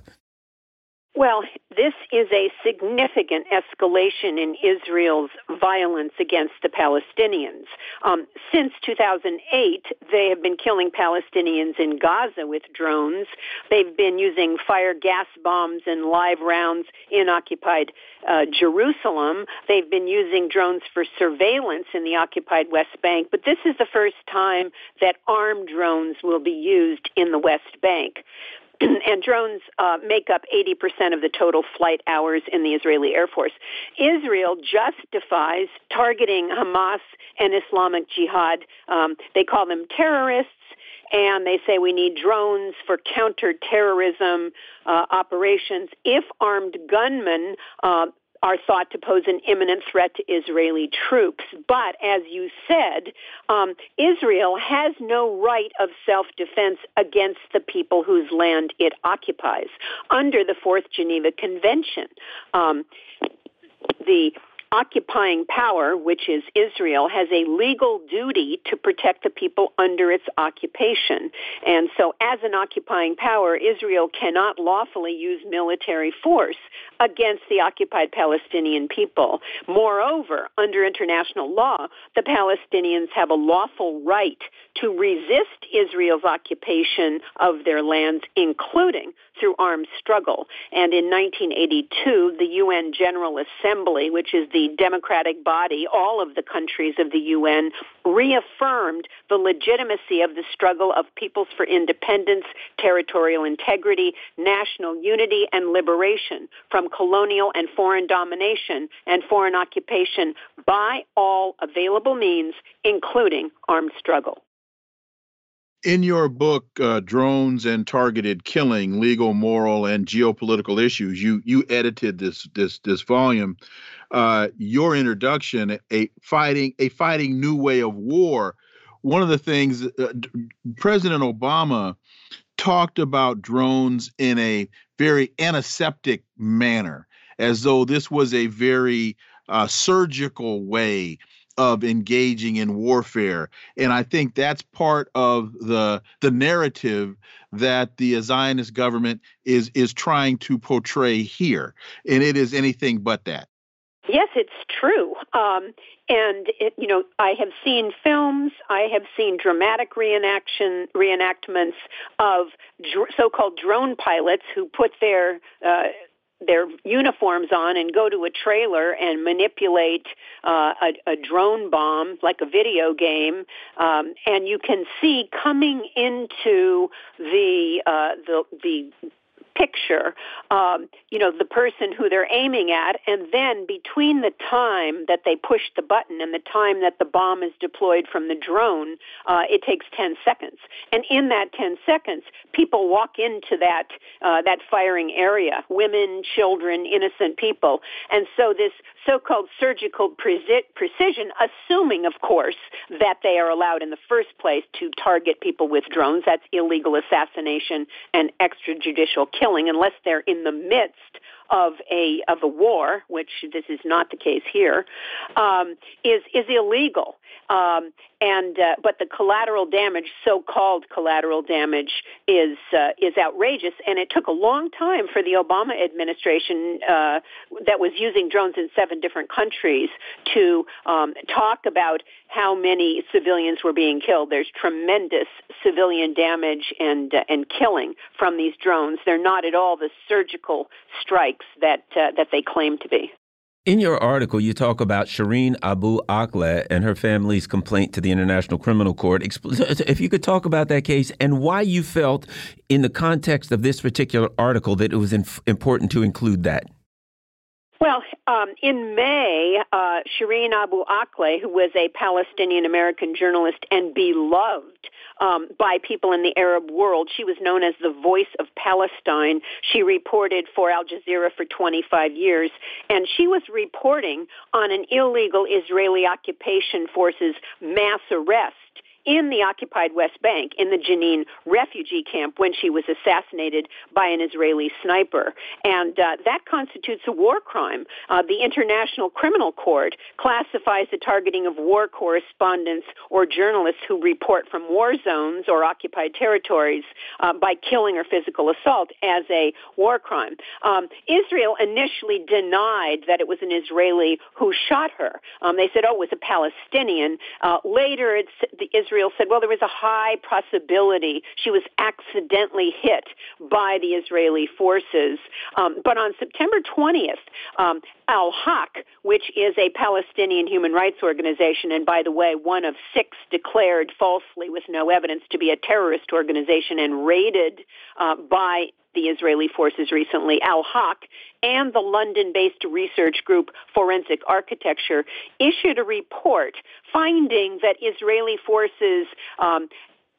Well, this is a significant escalation in Israel's violence against the Palestinians. Um, since 2008, they have been killing Palestinians in Gaza with drones. They've been using fire gas bombs and live rounds in occupied uh, Jerusalem. They've been using drones for surveillance in the occupied West Bank. But this is the first time that armed drones will be used in the West Bank and drones uh, make up 80% of the total flight hours in the Israeli Air Force. Israel justifies targeting Hamas and Islamic Jihad. Um, they call them terrorists and they say we need drones for counterterrorism uh, operations. If armed gunmen uh, are thought to pose an imminent threat to Israeli troops. But as you said, um, Israel has no right of self-defense against the people whose land it occupies under the Fourth Geneva Convention. Um, the occupying power, which is Israel, has a legal duty to protect the people under its occupation. And so as an occupying power, Israel cannot lawfully use military force against the occupied Palestinian people. Moreover, under international law, the Palestinians have a lawful right to resist Israel's occupation of their lands, including through armed struggle. And in 1982, the UN General Assembly, which is the democratic body, all of the countries of the UN, reaffirmed the legitimacy of the struggle of peoples for independence, territorial integrity, national unity, and liberation from colonial and foreign domination and foreign occupation by all available means, including armed struggle in your book uh, drones and targeted killing legal moral and geopolitical issues you you edited this this this volume uh, your introduction a fighting a fighting new way of war. One of the things uh, president obama talked about drones in a very antiseptic manner as though this was a very uh, surgical way of engaging in warfare. And i think that's part of the the narrative that the zionist government is is trying to portray here. And it is anything but that. Yes it's true. Um, and it, you know i have seen films i have seen dramatic reenaction reenactments of dr- so-called drone pilots who put their uh, their uniforms on and go to a trailer and manipulate uh, a, a drone bomb like a video game, um, and you can see coming into the uh, the the picture, um, you know, the person who they're aiming at, and then between the time that they push the button and the time that the bomb is deployed from the drone, uh, it takes 10 seconds. And in that 10 seconds, people walk into that uh, that firing area, women, children, innocent people, and so this so-called surgical precision, assuming, of course, that they are allowed in the first place to target people with drones. That's illegal assassination and extrajudicial killing, unless they're in the midst of a of a war, which this is not the case here, um, is is illegal. Um, and uh, but the collateral damage, so-called collateral damage, is uh, is outrageous. And it took a long time for the Obama administration, uh, that was using drones in seven different countries, to um, talk about how many civilians were being killed. There's tremendous civilian damage and uh, and killing from these drones. They're not at all the surgical strikes that uh, that they claim to be. In your article, you talk about Shireen Abu Akleh and her family's complaint to the International Criminal Court. If you could talk about that case and why you felt, in the context of this particular article, that it was important to include that. Well, um, in May, uh, Shireen Abu Akleh, who was a Palestinian American journalist and beloved um, by people in the Arab world, she was known as the voice of Palestine. She reported for Al Jazeera for 25 years, and she was reporting on an illegal Israeli occupation forces mass arrest in the occupied West Bank in the Jenin refugee camp when she was assassinated by an Israeli sniper. And uh, that constitutes a war crime. Uh, the International Criminal Court classifies the targeting of war correspondents or journalists who report from war zones or occupied territories uh, by killing or physical assault as a war crime. Um, Israel initially denied that it was an Israeli who shot her. Um, they said, oh, it was a Palestinian. Uh, later, it's the Israel Israel said, well, there was a high possibility she was accidentally hit by the Israeli forces. Um, but on September 20th, um, Al Haq, which is a Palestinian human rights organization, and by the way, one of six declared falsely with no evidence to be a terrorist organization and raided uh, by the Israeli forces recently, Al Haq, and the London-based research group Forensic Architecture issued a report finding that Israeli forces um,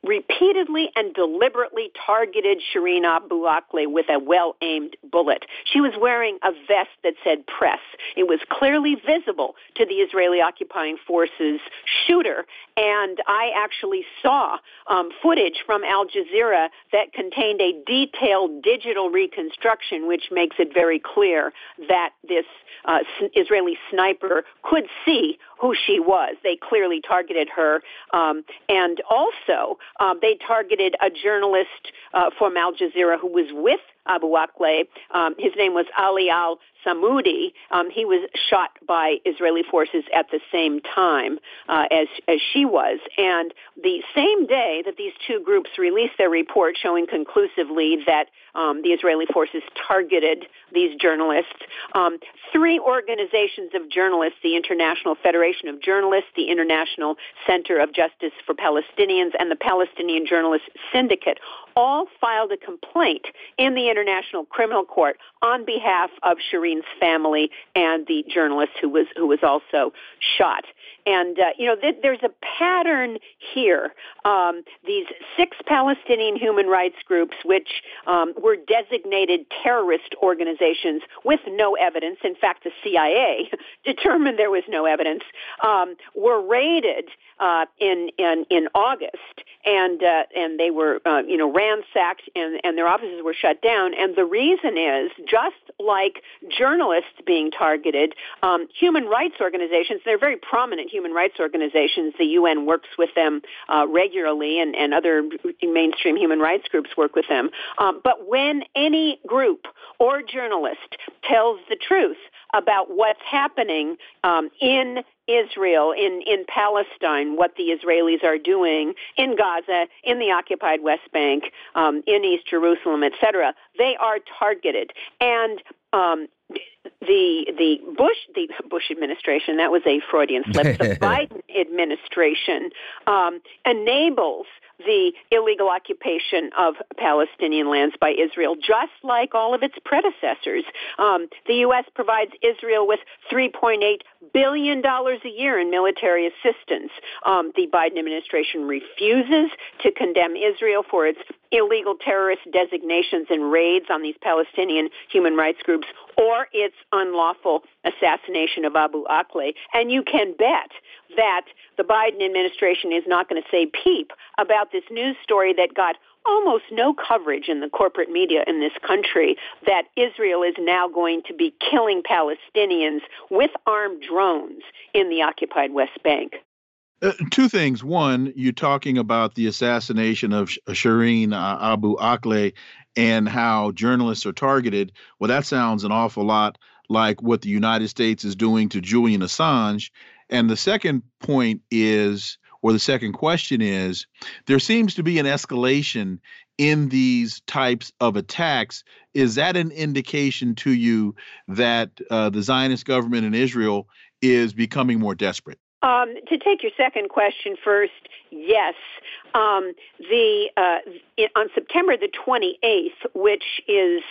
repeatedly and deliberately targeted Shireen Abu Akleh with a well-aimed bullet. She was wearing a vest that said press. It was clearly visible to the Israeli occupying forces shooter, and I actually saw um, footage from Al Jazeera that contained a detailed digital reconstruction, which makes it very clear that this uh, Israeli sniper could see who she was. They clearly targeted her, um, and also um, they targeted a journalist uh, from Al Jazeera who was with Abu Akleh. Um, his name was Ali Al Samoudi. Um, he was shot by Israeli forces at the same time uh, as as she was, and the same day that these two groups released their report showing conclusively that um, the Israeli forces targeted these journalists, um, three organizations of journalists: the International Federation of Journalists, the International Center of Justice for Palestinians, and the Palestinian Journalists Syndicate, all filed a complaint in the International Criminal Court on behalf of Shireen's family and the journalist who was who was also shot. And uh, you know, th- there's a pattern here. Um, these six Palestinian human rights groups, which um, were designated terrorist organizations with no evidence. In fact, the CIA determined there was no evidence. Um, were raided uh, in in in August, and uh, and they were uh, you know ransacked, and and their offices were shut down. And the reason is just like journalists being targeted, um, human rights organizations. They're very prominent human rights organizations. The UN works with them uh, regularly, and and other mainstream human rights groups work with them. Um, but when any group or journalist tells the truth about what's happening um, in Israel, in, in Palestine, what the Israelis are doing in Gaza, in the occupied West Bank, um, in East Jerusalem, etc. They are targeted, and um, the the Bush the Bush administration that was a Freudian slip. The Biden administration um, enables the illegal occupation of Palestinian lands by Israel, just like all of its predecessors. Um, the U.S. provides Israel with 3.8 billion dollars a year in military assistance. Um, the Biden administration refuses to condemn Israel for its illegal terrorist designations and raids on these Palestinian human rights groups or its unlawful assassination of Abu Akleh. And you can bet that the Biden administration is not going to say peep about this news story that got almost no coverage in the corporate media in this country that Israel is now going to be killing Palestinians with armed drones in the occupied West Bank. Uh, two things. One, you're talking about the assassination of Shireen uh, Abu Akleh and how journalists are targeted. Well, that sounds an awful lot like what the United States is doing to Julian Assange. And the second point is, or the second question is, there seems to be an escalation in these types of attacks. Is that an indication to you that uh, the Zionist government in Israel is becoming more desperate? Um, to take your second question first, yes. Um, the uh, it, on September the 28th, which is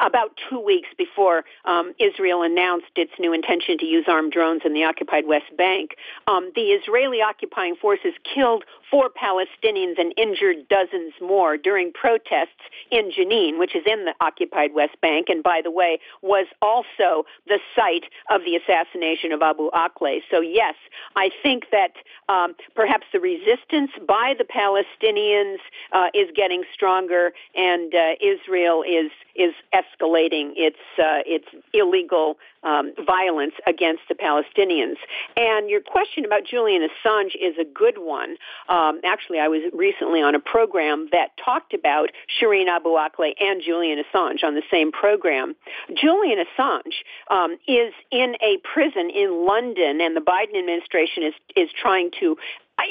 about two weeks before um, Israel announced its new intention to use armed drones in the occupied West Bank, um, the Israeli occupying forces killed four Palestinians and injured dozens more during protests in Jenin, which is in the occupied West Bank, and by the way, was also the site of the assassination of Abu Akleh. So yes, I think that um, perhaps the resistance by the Palestinians uh, is getting stronger, and uh, Israel is is escalating its uh, its illegal um, violence against the Palestinians. And your question about Julian Assange is a good one. Um, actually, I was recently on a program that talked about Shireen Abu Akleh and Julian Assange on the same program. Julian Assange um, is in a prison in London, and the Biden administration is is trying to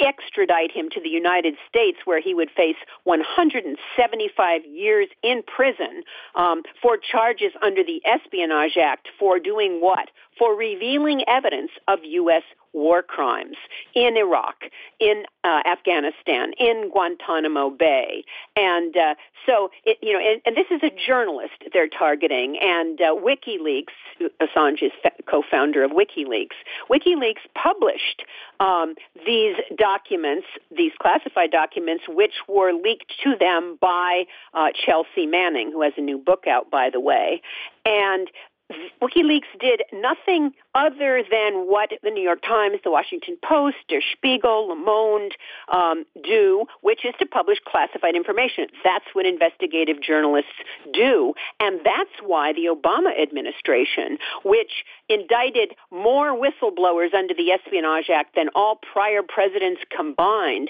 extradite him to the United States, where he would face 175 years in prison um, for charges under the Espionage Act for doing what? For revealing evidence of U.S war crimes in Iraq, in uh, Afghanistan, in Guantanamo Bay, and uh, so it, you know, and, and, this is a journalist they're targeting, and uh, WikiLeaks, Assange is co-founder of WikiLeaks. WikiLeaks published um, these documents, these classified documents, which were leaked to them by uh, Chelsea Manning, who has a new book out, by the way, and WikiLeaks did nothing other than what the New York Times, the Washington Post, Der Spiegel, Le Monde um, do, which is to publish classified information. That's what investigative journalists do. And that's why the Obama administration, which indicted more whistleblowers under the Espionage Act than all prior presidents combined,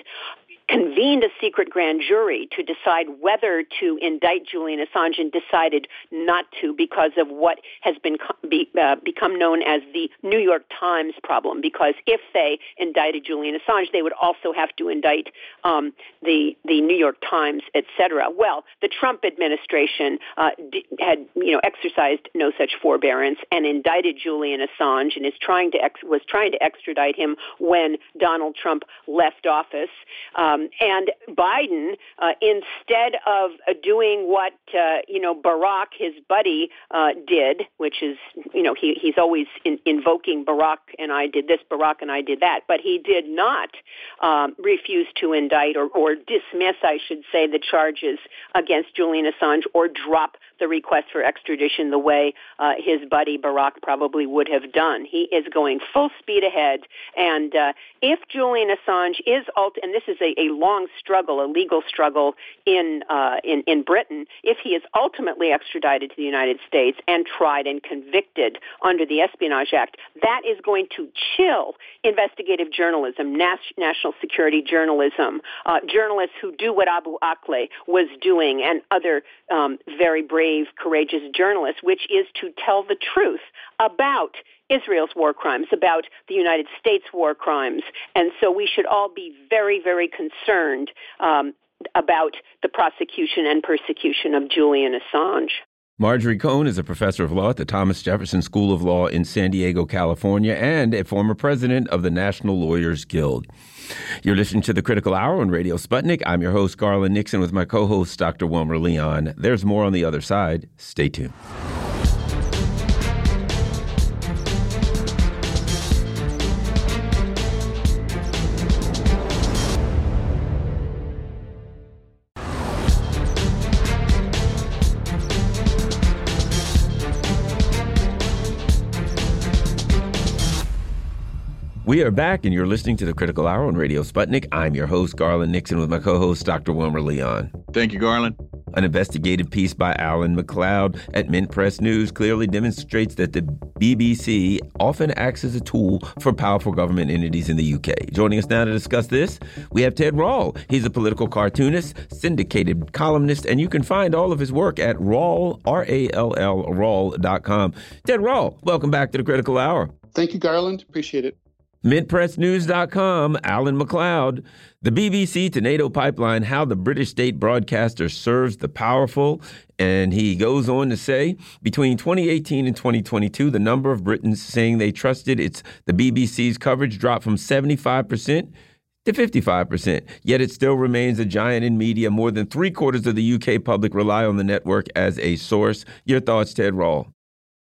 convened a secret grand jury to decide whether to indict Julian Assange and decided not to because of what has been be, uh, become known as the New York Times problem. Because if they indicted Julian Assange, they would also have to indict um, the the New York Times, etc. Well, the Trump administration uh, d- had you know exercised no such forbearance and indicted Julian Assange and is trying to ex- was trying to extradite him when Donald Trump left office. Um, um, and Biden, uh, instead of doing what uh, you know Barack, his buddy, uh, did, which is you know he, he's always in, invoking Barack and I did this, Barack and I did that, but he did not um, refuse to indict or, or dismiss, I should say, the charges against Julian Assange or drop the request for extradition the way uh, his buddy Barack probably would have done. He is going full speed ahead, and uh, if Julian Assange is ult- and this is a, a long struggle, a legal struggle in uh, in in Britain, if he is ultimately extradited to the United States and tried and convicted under the Espionage Act, that is going to chill investigative journalism, nas- national security journalism, uh, journalists who do what Abu Akleh was doing, and other um, very brave brave, courageous journalists, which is to tell the truth about Israel's war crimes, about the United States war crimes. And so we should all be very, very concerned um, about the prosecution and persecution of Julian Assange. Marjorie Cohn is a professor of law at the Thomas Jefferson School of Law in San Diego, California, and a former president of the National Lawyers Guild. You're listening to the Critical Hour on Radio Sputnik. I'm your host, Garland Nixon, with my co host, Dr. Wilmer Leon. There's more on the other side. Stay tuned. We are back, and you're listening to the Critical Hour on Radio Sputnik. I'm your host, Garland Nixon, with my co host, Dr. Wilmer Leon. Thank you, Garland. An investigative piece by Alan McLeod at Mint Press News clearly demonstrates that the BBC often acts as a tool for powerful government entities in the UK. Joining us now to discuss this, we have Ted Rall. He's a political cartoonist, syndicated columnist, and you can find all of his work at Rall, R-A-L-L, Rall.com. Ted Rall, welcome back to the Critical Hour. Thank you, Garland. Appreciate it. MintPressNews.com, Alan McLeod. The BBC to NATO pipeline, how the British state broadcaster serves the powerful. And he goes on to say, between 2018 and 2022, the number of Britons saying they trusted its the BBC's coverage dropped from 75% to 55%. Yet it still remains a giant in media. More than three quarters of the UK public rely on the network as a source. Your thoughts, Ted Rall?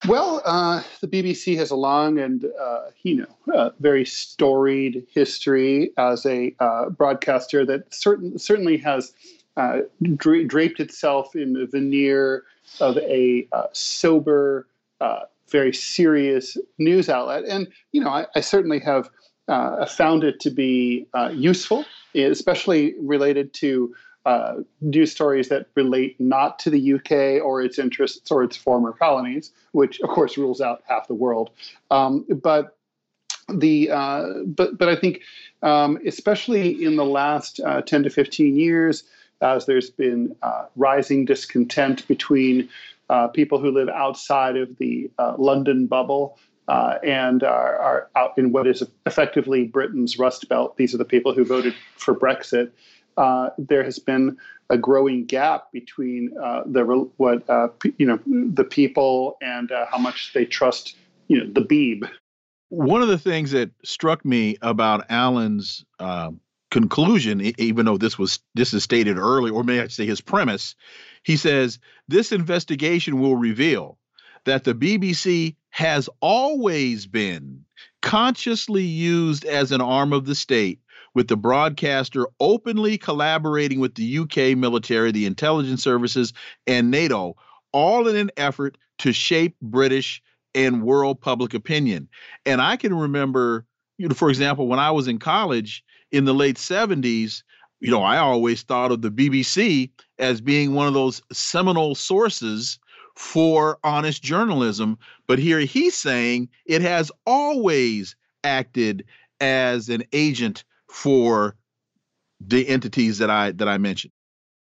Well, uh, the BBC has a long and uh, you know uh, very storied history as a uh, broadcaster that certain, certainly has uh, dra- draped itself in the veneer of a uh, sober, very serious news outlet, and you know I, I certainly have found it to be useful, especially related to uh, news stories that relate not to the UK or its interests or its former colonies, which of course rules out half the world. Um, but the uh, but but I think um, especially in the last uh, 10 to 15 years, as there's been uh, rising discontent between uh, people who live outside of the uh, London bubble uh, and are, are, out in what is effectively Britain's Rust Belt. These are the people who voted for Brexit. Uh, there has been a growing gap between uh, the what uh, you know the people and uh, how much they trust you know the Beeb. One of the things that struck me about Alan's uh, conclusion, even though this was this is stated early, or may I say his premise, he says this investigation will reveal that the BBC has always been consciously used as an arm of the state, with the broadcaster openly collaborating with the UK military, the intelligence services, and NATO, all in an effort to shape British and world public opinion. And I can remember, you know, for example, when I was in college in the late 70s, you know, I always thought of the BBC as being one of those seminal sources for honest journalism. But here he's saying it has always acted as an agent for the entities that I that I mentioned.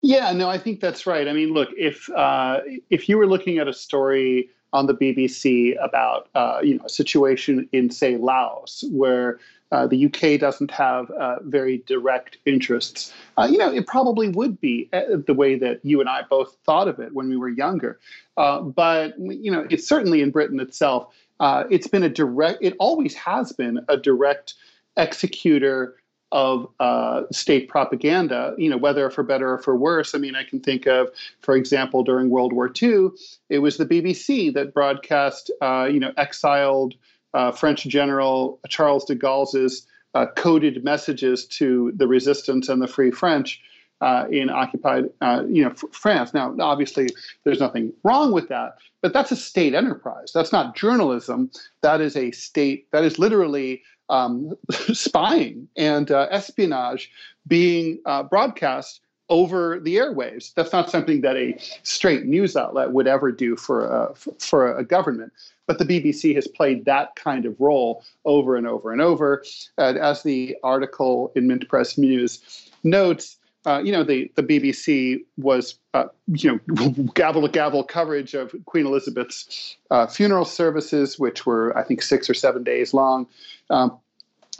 Yeah, no, I think that's right. I mean, look, if uh, if you were looking at a story on the BBC about uh, you know a situation in say Laos where uh, the UK doesn't have uh, very direct interests. Uh, you know, it probably would be uh, the way that you and I both thought of it when we were younger. Uh, but you know, it's certainly in Britain itself. Uh, it's been a direct. It always has been a direct executor of uh, state propaganda, you know, whether for better or for worse. I mean, I can think of, for example, during World War II, it was the BBC that broadcast, uh, you know, exiled uh, French General Charles de Gaulle's uh, coded messages to the resistance and the Free French uh, in occupied, uh, you know, France. Now, obviously, there's nothing wrong with that, but that's a state enterprise. That's not journalism. That is a state. That is literally um, spying and uh, espionage being uh, broadcast over the airwaves. That's not something that a straight news outlet would ever do for a, for a government. But the BBC has played that kind of role over and over and over. And as the article in Mint Press News notes, uh, you know, the, the BBC was, uh, you know, gavel to gavel coverage of Queen Elizabeth's uh, funeral services, which were, I think, six or seven days long. Um,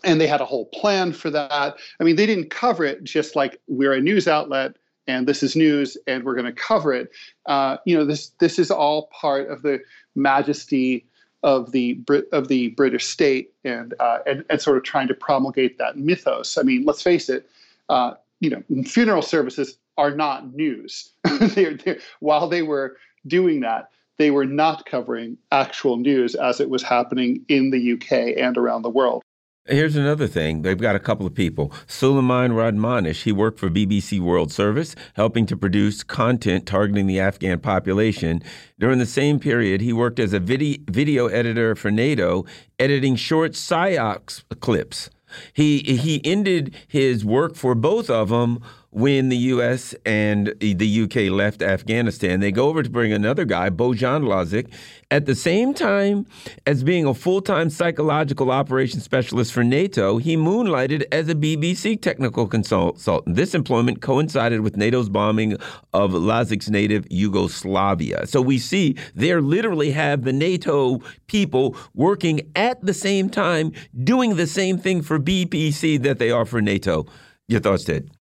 and they had a whole plan for that. I mean, they didn't cover it just like we're a news outlet and this is news and we're going to cover it. Uh, you know, this this is all part of the majesty of the Brit of the British state and, uh, and and sort of trying to promulgate that mythos. I mean, let's face it. Uh, you know, funeral services are not news. they're, they're, while they were doing that, they were not covering actual news as it was happening in the UK and around the world. Here's another thing. They've got a couple of people. Suleiman Radmanish, he worked for BBC World Service, helping to produce content targeting the Afghan population. During the same period, he worked as a video, video editor for NATO, editing short PSYOPs clips. He he ended his work for both of them when the U.S. and the UK left Afghanistan. They go over to bring another guy, Bojan Lazic, at the same time as being a full time psychological operations specialist for NATO. He moonlighted as a BBC technical consultant. This employment coincided with NATO's bombing of Lazic's native Yugoslavia. So we see there literally have the NATO people working at the same time, doing the same thing for BBC that they are for NATO. Your thoughts, Ted?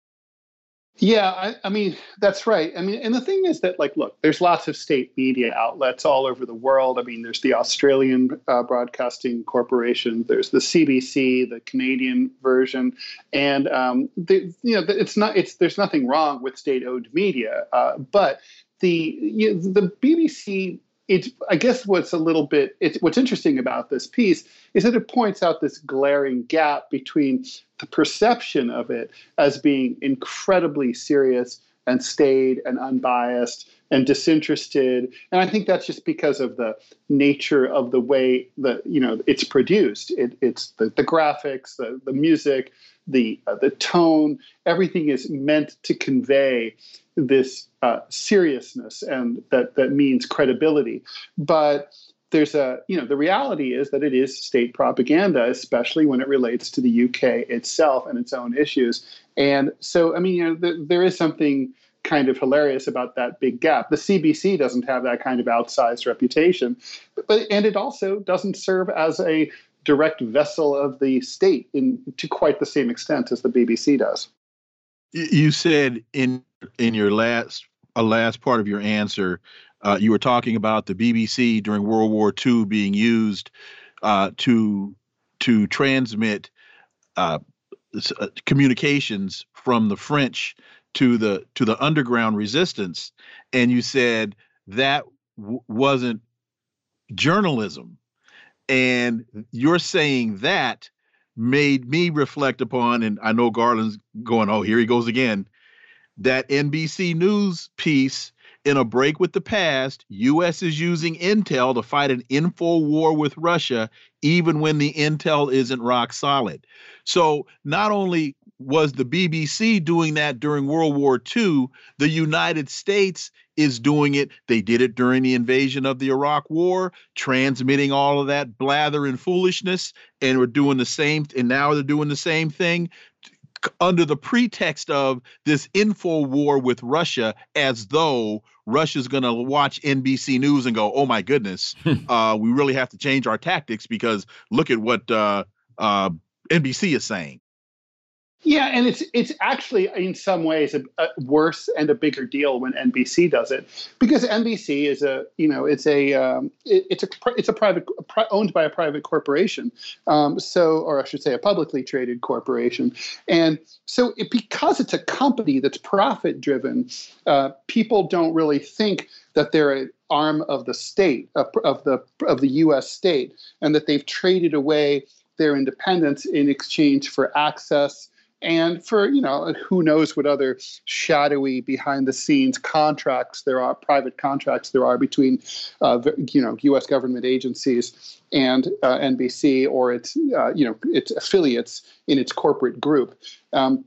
Yeah, I, I, mean that's right. I mean, and the thing is that, like, look, there's lots of state media outlets all over the world. I mean, there's the Australian uh, Broadcasting Corporation, there's the CBC, the Canadian version, and um, the, you know, it's not. It's there's nothing wrong with state-owned media, uh, but the you know, the BBC it's I guess what's a little bit it's what's interesting about this piece is that it points out this glaring gap between the perception of it as being incredibly serious and staid and unbiased and disinterested. And i think that's just because of the nature of the way that you know it's produced. It, it's the, the graphics the, the music the uh, the tone. Everything is meant to convey this uh, seriousness and that that means credibility. But there's a you know the reality is that it is state propaganda especially when it relates to the UK itself and its own issues. And so i mean you know there is something kind of hilarious about that big gap. The CBC doesn't have that kind of outsized reputation, but, but and it also doesn't serve as a direct vessel of the state in to quite the same extent as the BBC does. You said in in your last a last part of your answer, uh, you were talking about the BBC during World War II being used uh, to to transmit uh, uh, communications from the French to the to the underground resistance, and you said that w- wasn't journalism, and you're saying that made me reflect upon, and I know Garland's going, oh, here he goes again, that NBC News piece in a break with the past, US is using intel to fight an info war with Russia even when the intel isn't rock solid. So, not only was the BBC doing that during World War II, the United States is doing it. They did it during the invasion of the Iraq War, transmitting all of that blather and foolishness, and we're doing the same and now they're doing the same thing under the pretext of this info war with Russia as though Russia's going to watch NBC News and go, "Oh my goodness, uh, we really have to change our tactics because look at what uh, uh, NBC is saying." Yeah, and it's it's actually in some ways a, a worse and a bigger deal when NBC does it because NBC is a you know it's a um, it, it's a it's a private owned by a private corporation, um, so or I should say a publicly traded corporation, and so it, because it's a company that's profit driven, uh, people don't really think that they're an arm of the state of, of the of the U.S. state, and that they've traded away their independence in exchange for access and for you know who knows what other shadowy behind the scenes contracts there are private contracts there are between uh, you know U.S. government agencies and uh, NBC or its uh, you know its affiliates in its corporate group. Um,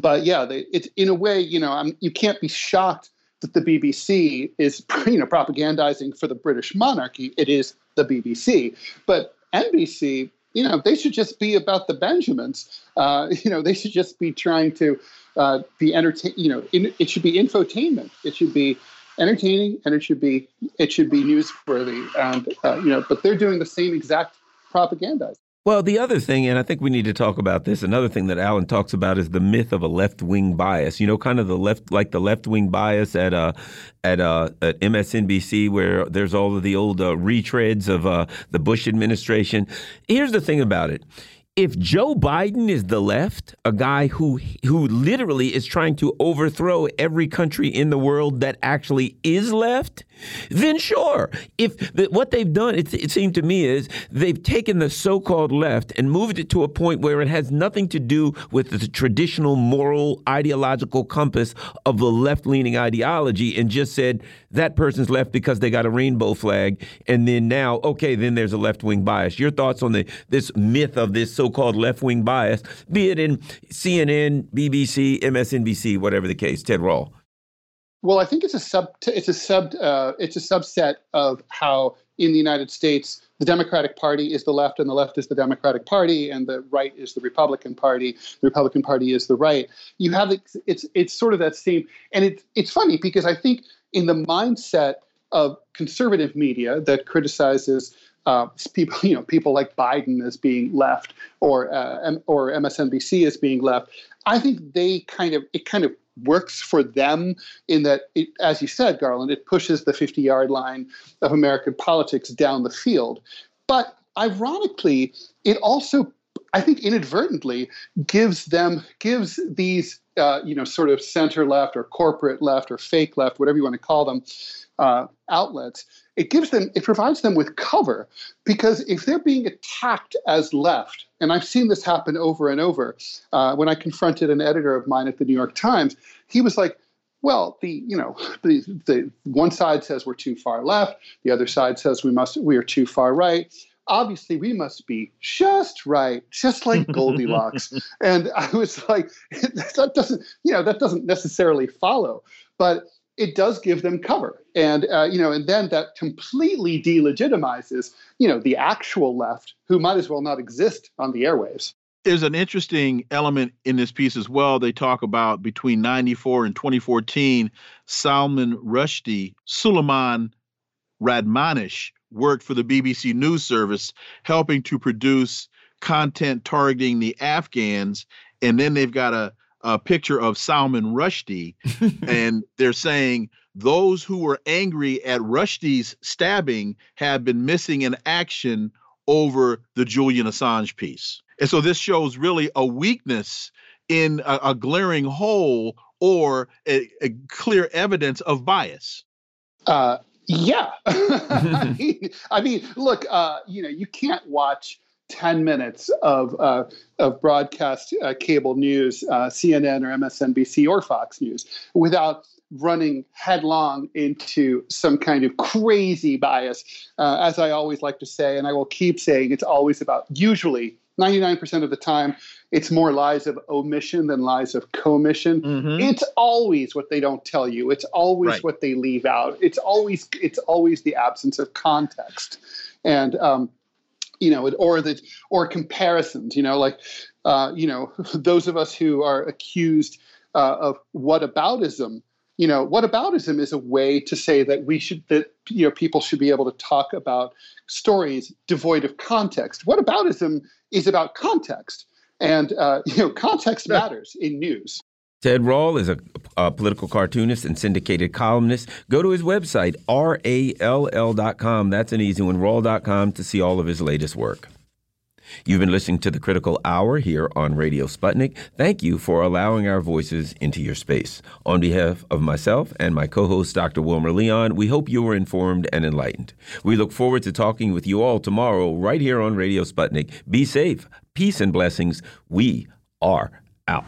but yeah, they, it's in a way you know I'm, you can't be shocked that the BBC is you know propagandizing for the British monarchy. It is the BBC, but NBC you know, they should just be about the Benjamins. Uh, you know, they should just be trying to uh, be entertain. You know, in, it should be infotainment. It should be entertaining, and it should be it should be newsworthy. And uh, you know, but they're doing the same exact propaganda. Well, the other thing, and I think we need to talk about this, another thing that Alan talks about is the myth of a left wing bias. You know, kind of the left, like the left wing bias at uh, at uh, at MSNBC, where there's all of the old uh, retreads of uh, the Bush administration. Here's the thing about it if Joe Biden is the left, a guy who who literally is trying to overthrow every country in the world that actually is left, then sure. If the, what they've done, it, it seemed to me, is they've taken the so-called left and moved it to a point where it has nothing to do with the traditional moral ideological compass of the left-leaning ideology, and just said that person's left because they got a rainbow flag, and then now, okay, then there's a left-wing bias. Your thoughts on the this myth of this so-called left-wing bias, be it in CNN, BBC, MSNBC, whatever the case, Ted Rall. Well, I think it's a sub it's a sub uh, it's a subset of how in the United States the Democratic Party is the left and the left is the Democratic Party and the right is the Republican Party. The Republican Party is the right. You have it's, it's sort of that same and it's it's funny because I think in the mindset of conservative media that criticizes uh, people, you know, people like Biden as being left, or uh, or MSNBC as being left. I think they kind of it kind of works for them in that, it, as you said, Garland, it pushes the 50 yard line of American politics down the field. But ironically, it also, I think, inadvertently gives them, gives these, uh, you know, sort of center left or corporate left or fake left, whatever you want to call them, uh, outlets, it gives them, it provides them with cover because if they're being attacked as left, and I've seen this happen over and over, uh, when I confronted an editor of mine at the New York Times, he was like, well, the you know the, the one side says we're too far left, the other side says we must we are too far right. Obviously, we must be just right, just like Goldilocks. and I was like, that doesn't you know that doesn't necessarily follow, but it does give them cover and uh, you know and then that completely delegitimizes you know the actual left who might as well not exist on the airwaves there's an interesting element in this piece as well. They talk about between 94 and 2014, Salman Rushdie, Suleiman Radmanish worked for the BBC News Service, helping to produce content targeting the Afghans. And then they've got a, a picture of Salman Rushdie, and they're saying those who were angry at Rushdie's stabbing have been missing in action over the Julian Assange piece. And so this shows really a weakness in a, a glaring hole or a, a, clear evidence of bias. Uh, yeah. I, mean, I, mean, look, uh, you know, you can't watch 10 minutes of, uh, of broadcast uh, cable news, uh, CNN or MSNBC or Fox News, without running headlong into some kind of crazy bias. Uh, as I always like to say, and I will keep saying, it's always about usually 99% of the time, it's more lies of omission than lies of commission. Mm-hmm. It's always what they don't tell you. It's always right. what they leave out. It's always it's always the absence of context, and um, you know, or the or comparisons. You know, like uh, you know, those of us who are accused uh, of whataboutism you know, whataboutism is a way to say that we should that you know people should be able to talk about stories devoid of context. Whataboutism is about context, and uh, you know, context matters in news. Ted Rall is a, a, political cartoonist and syndicated columnist. Go to his website, rall.com. That's an easy one, rall.com to see all of his latest work. You've been listening to the Critical Hour here on Radio Sputnik. Thank you for allowing our voices into your space. On behalf of myself and my co host, Dr. Wilmer Leon, we hope you were informed and enlightened. We look forward to talking with you all tomorrow right here on Radio Sputnik. Be safe, peace, and blessings. We are out.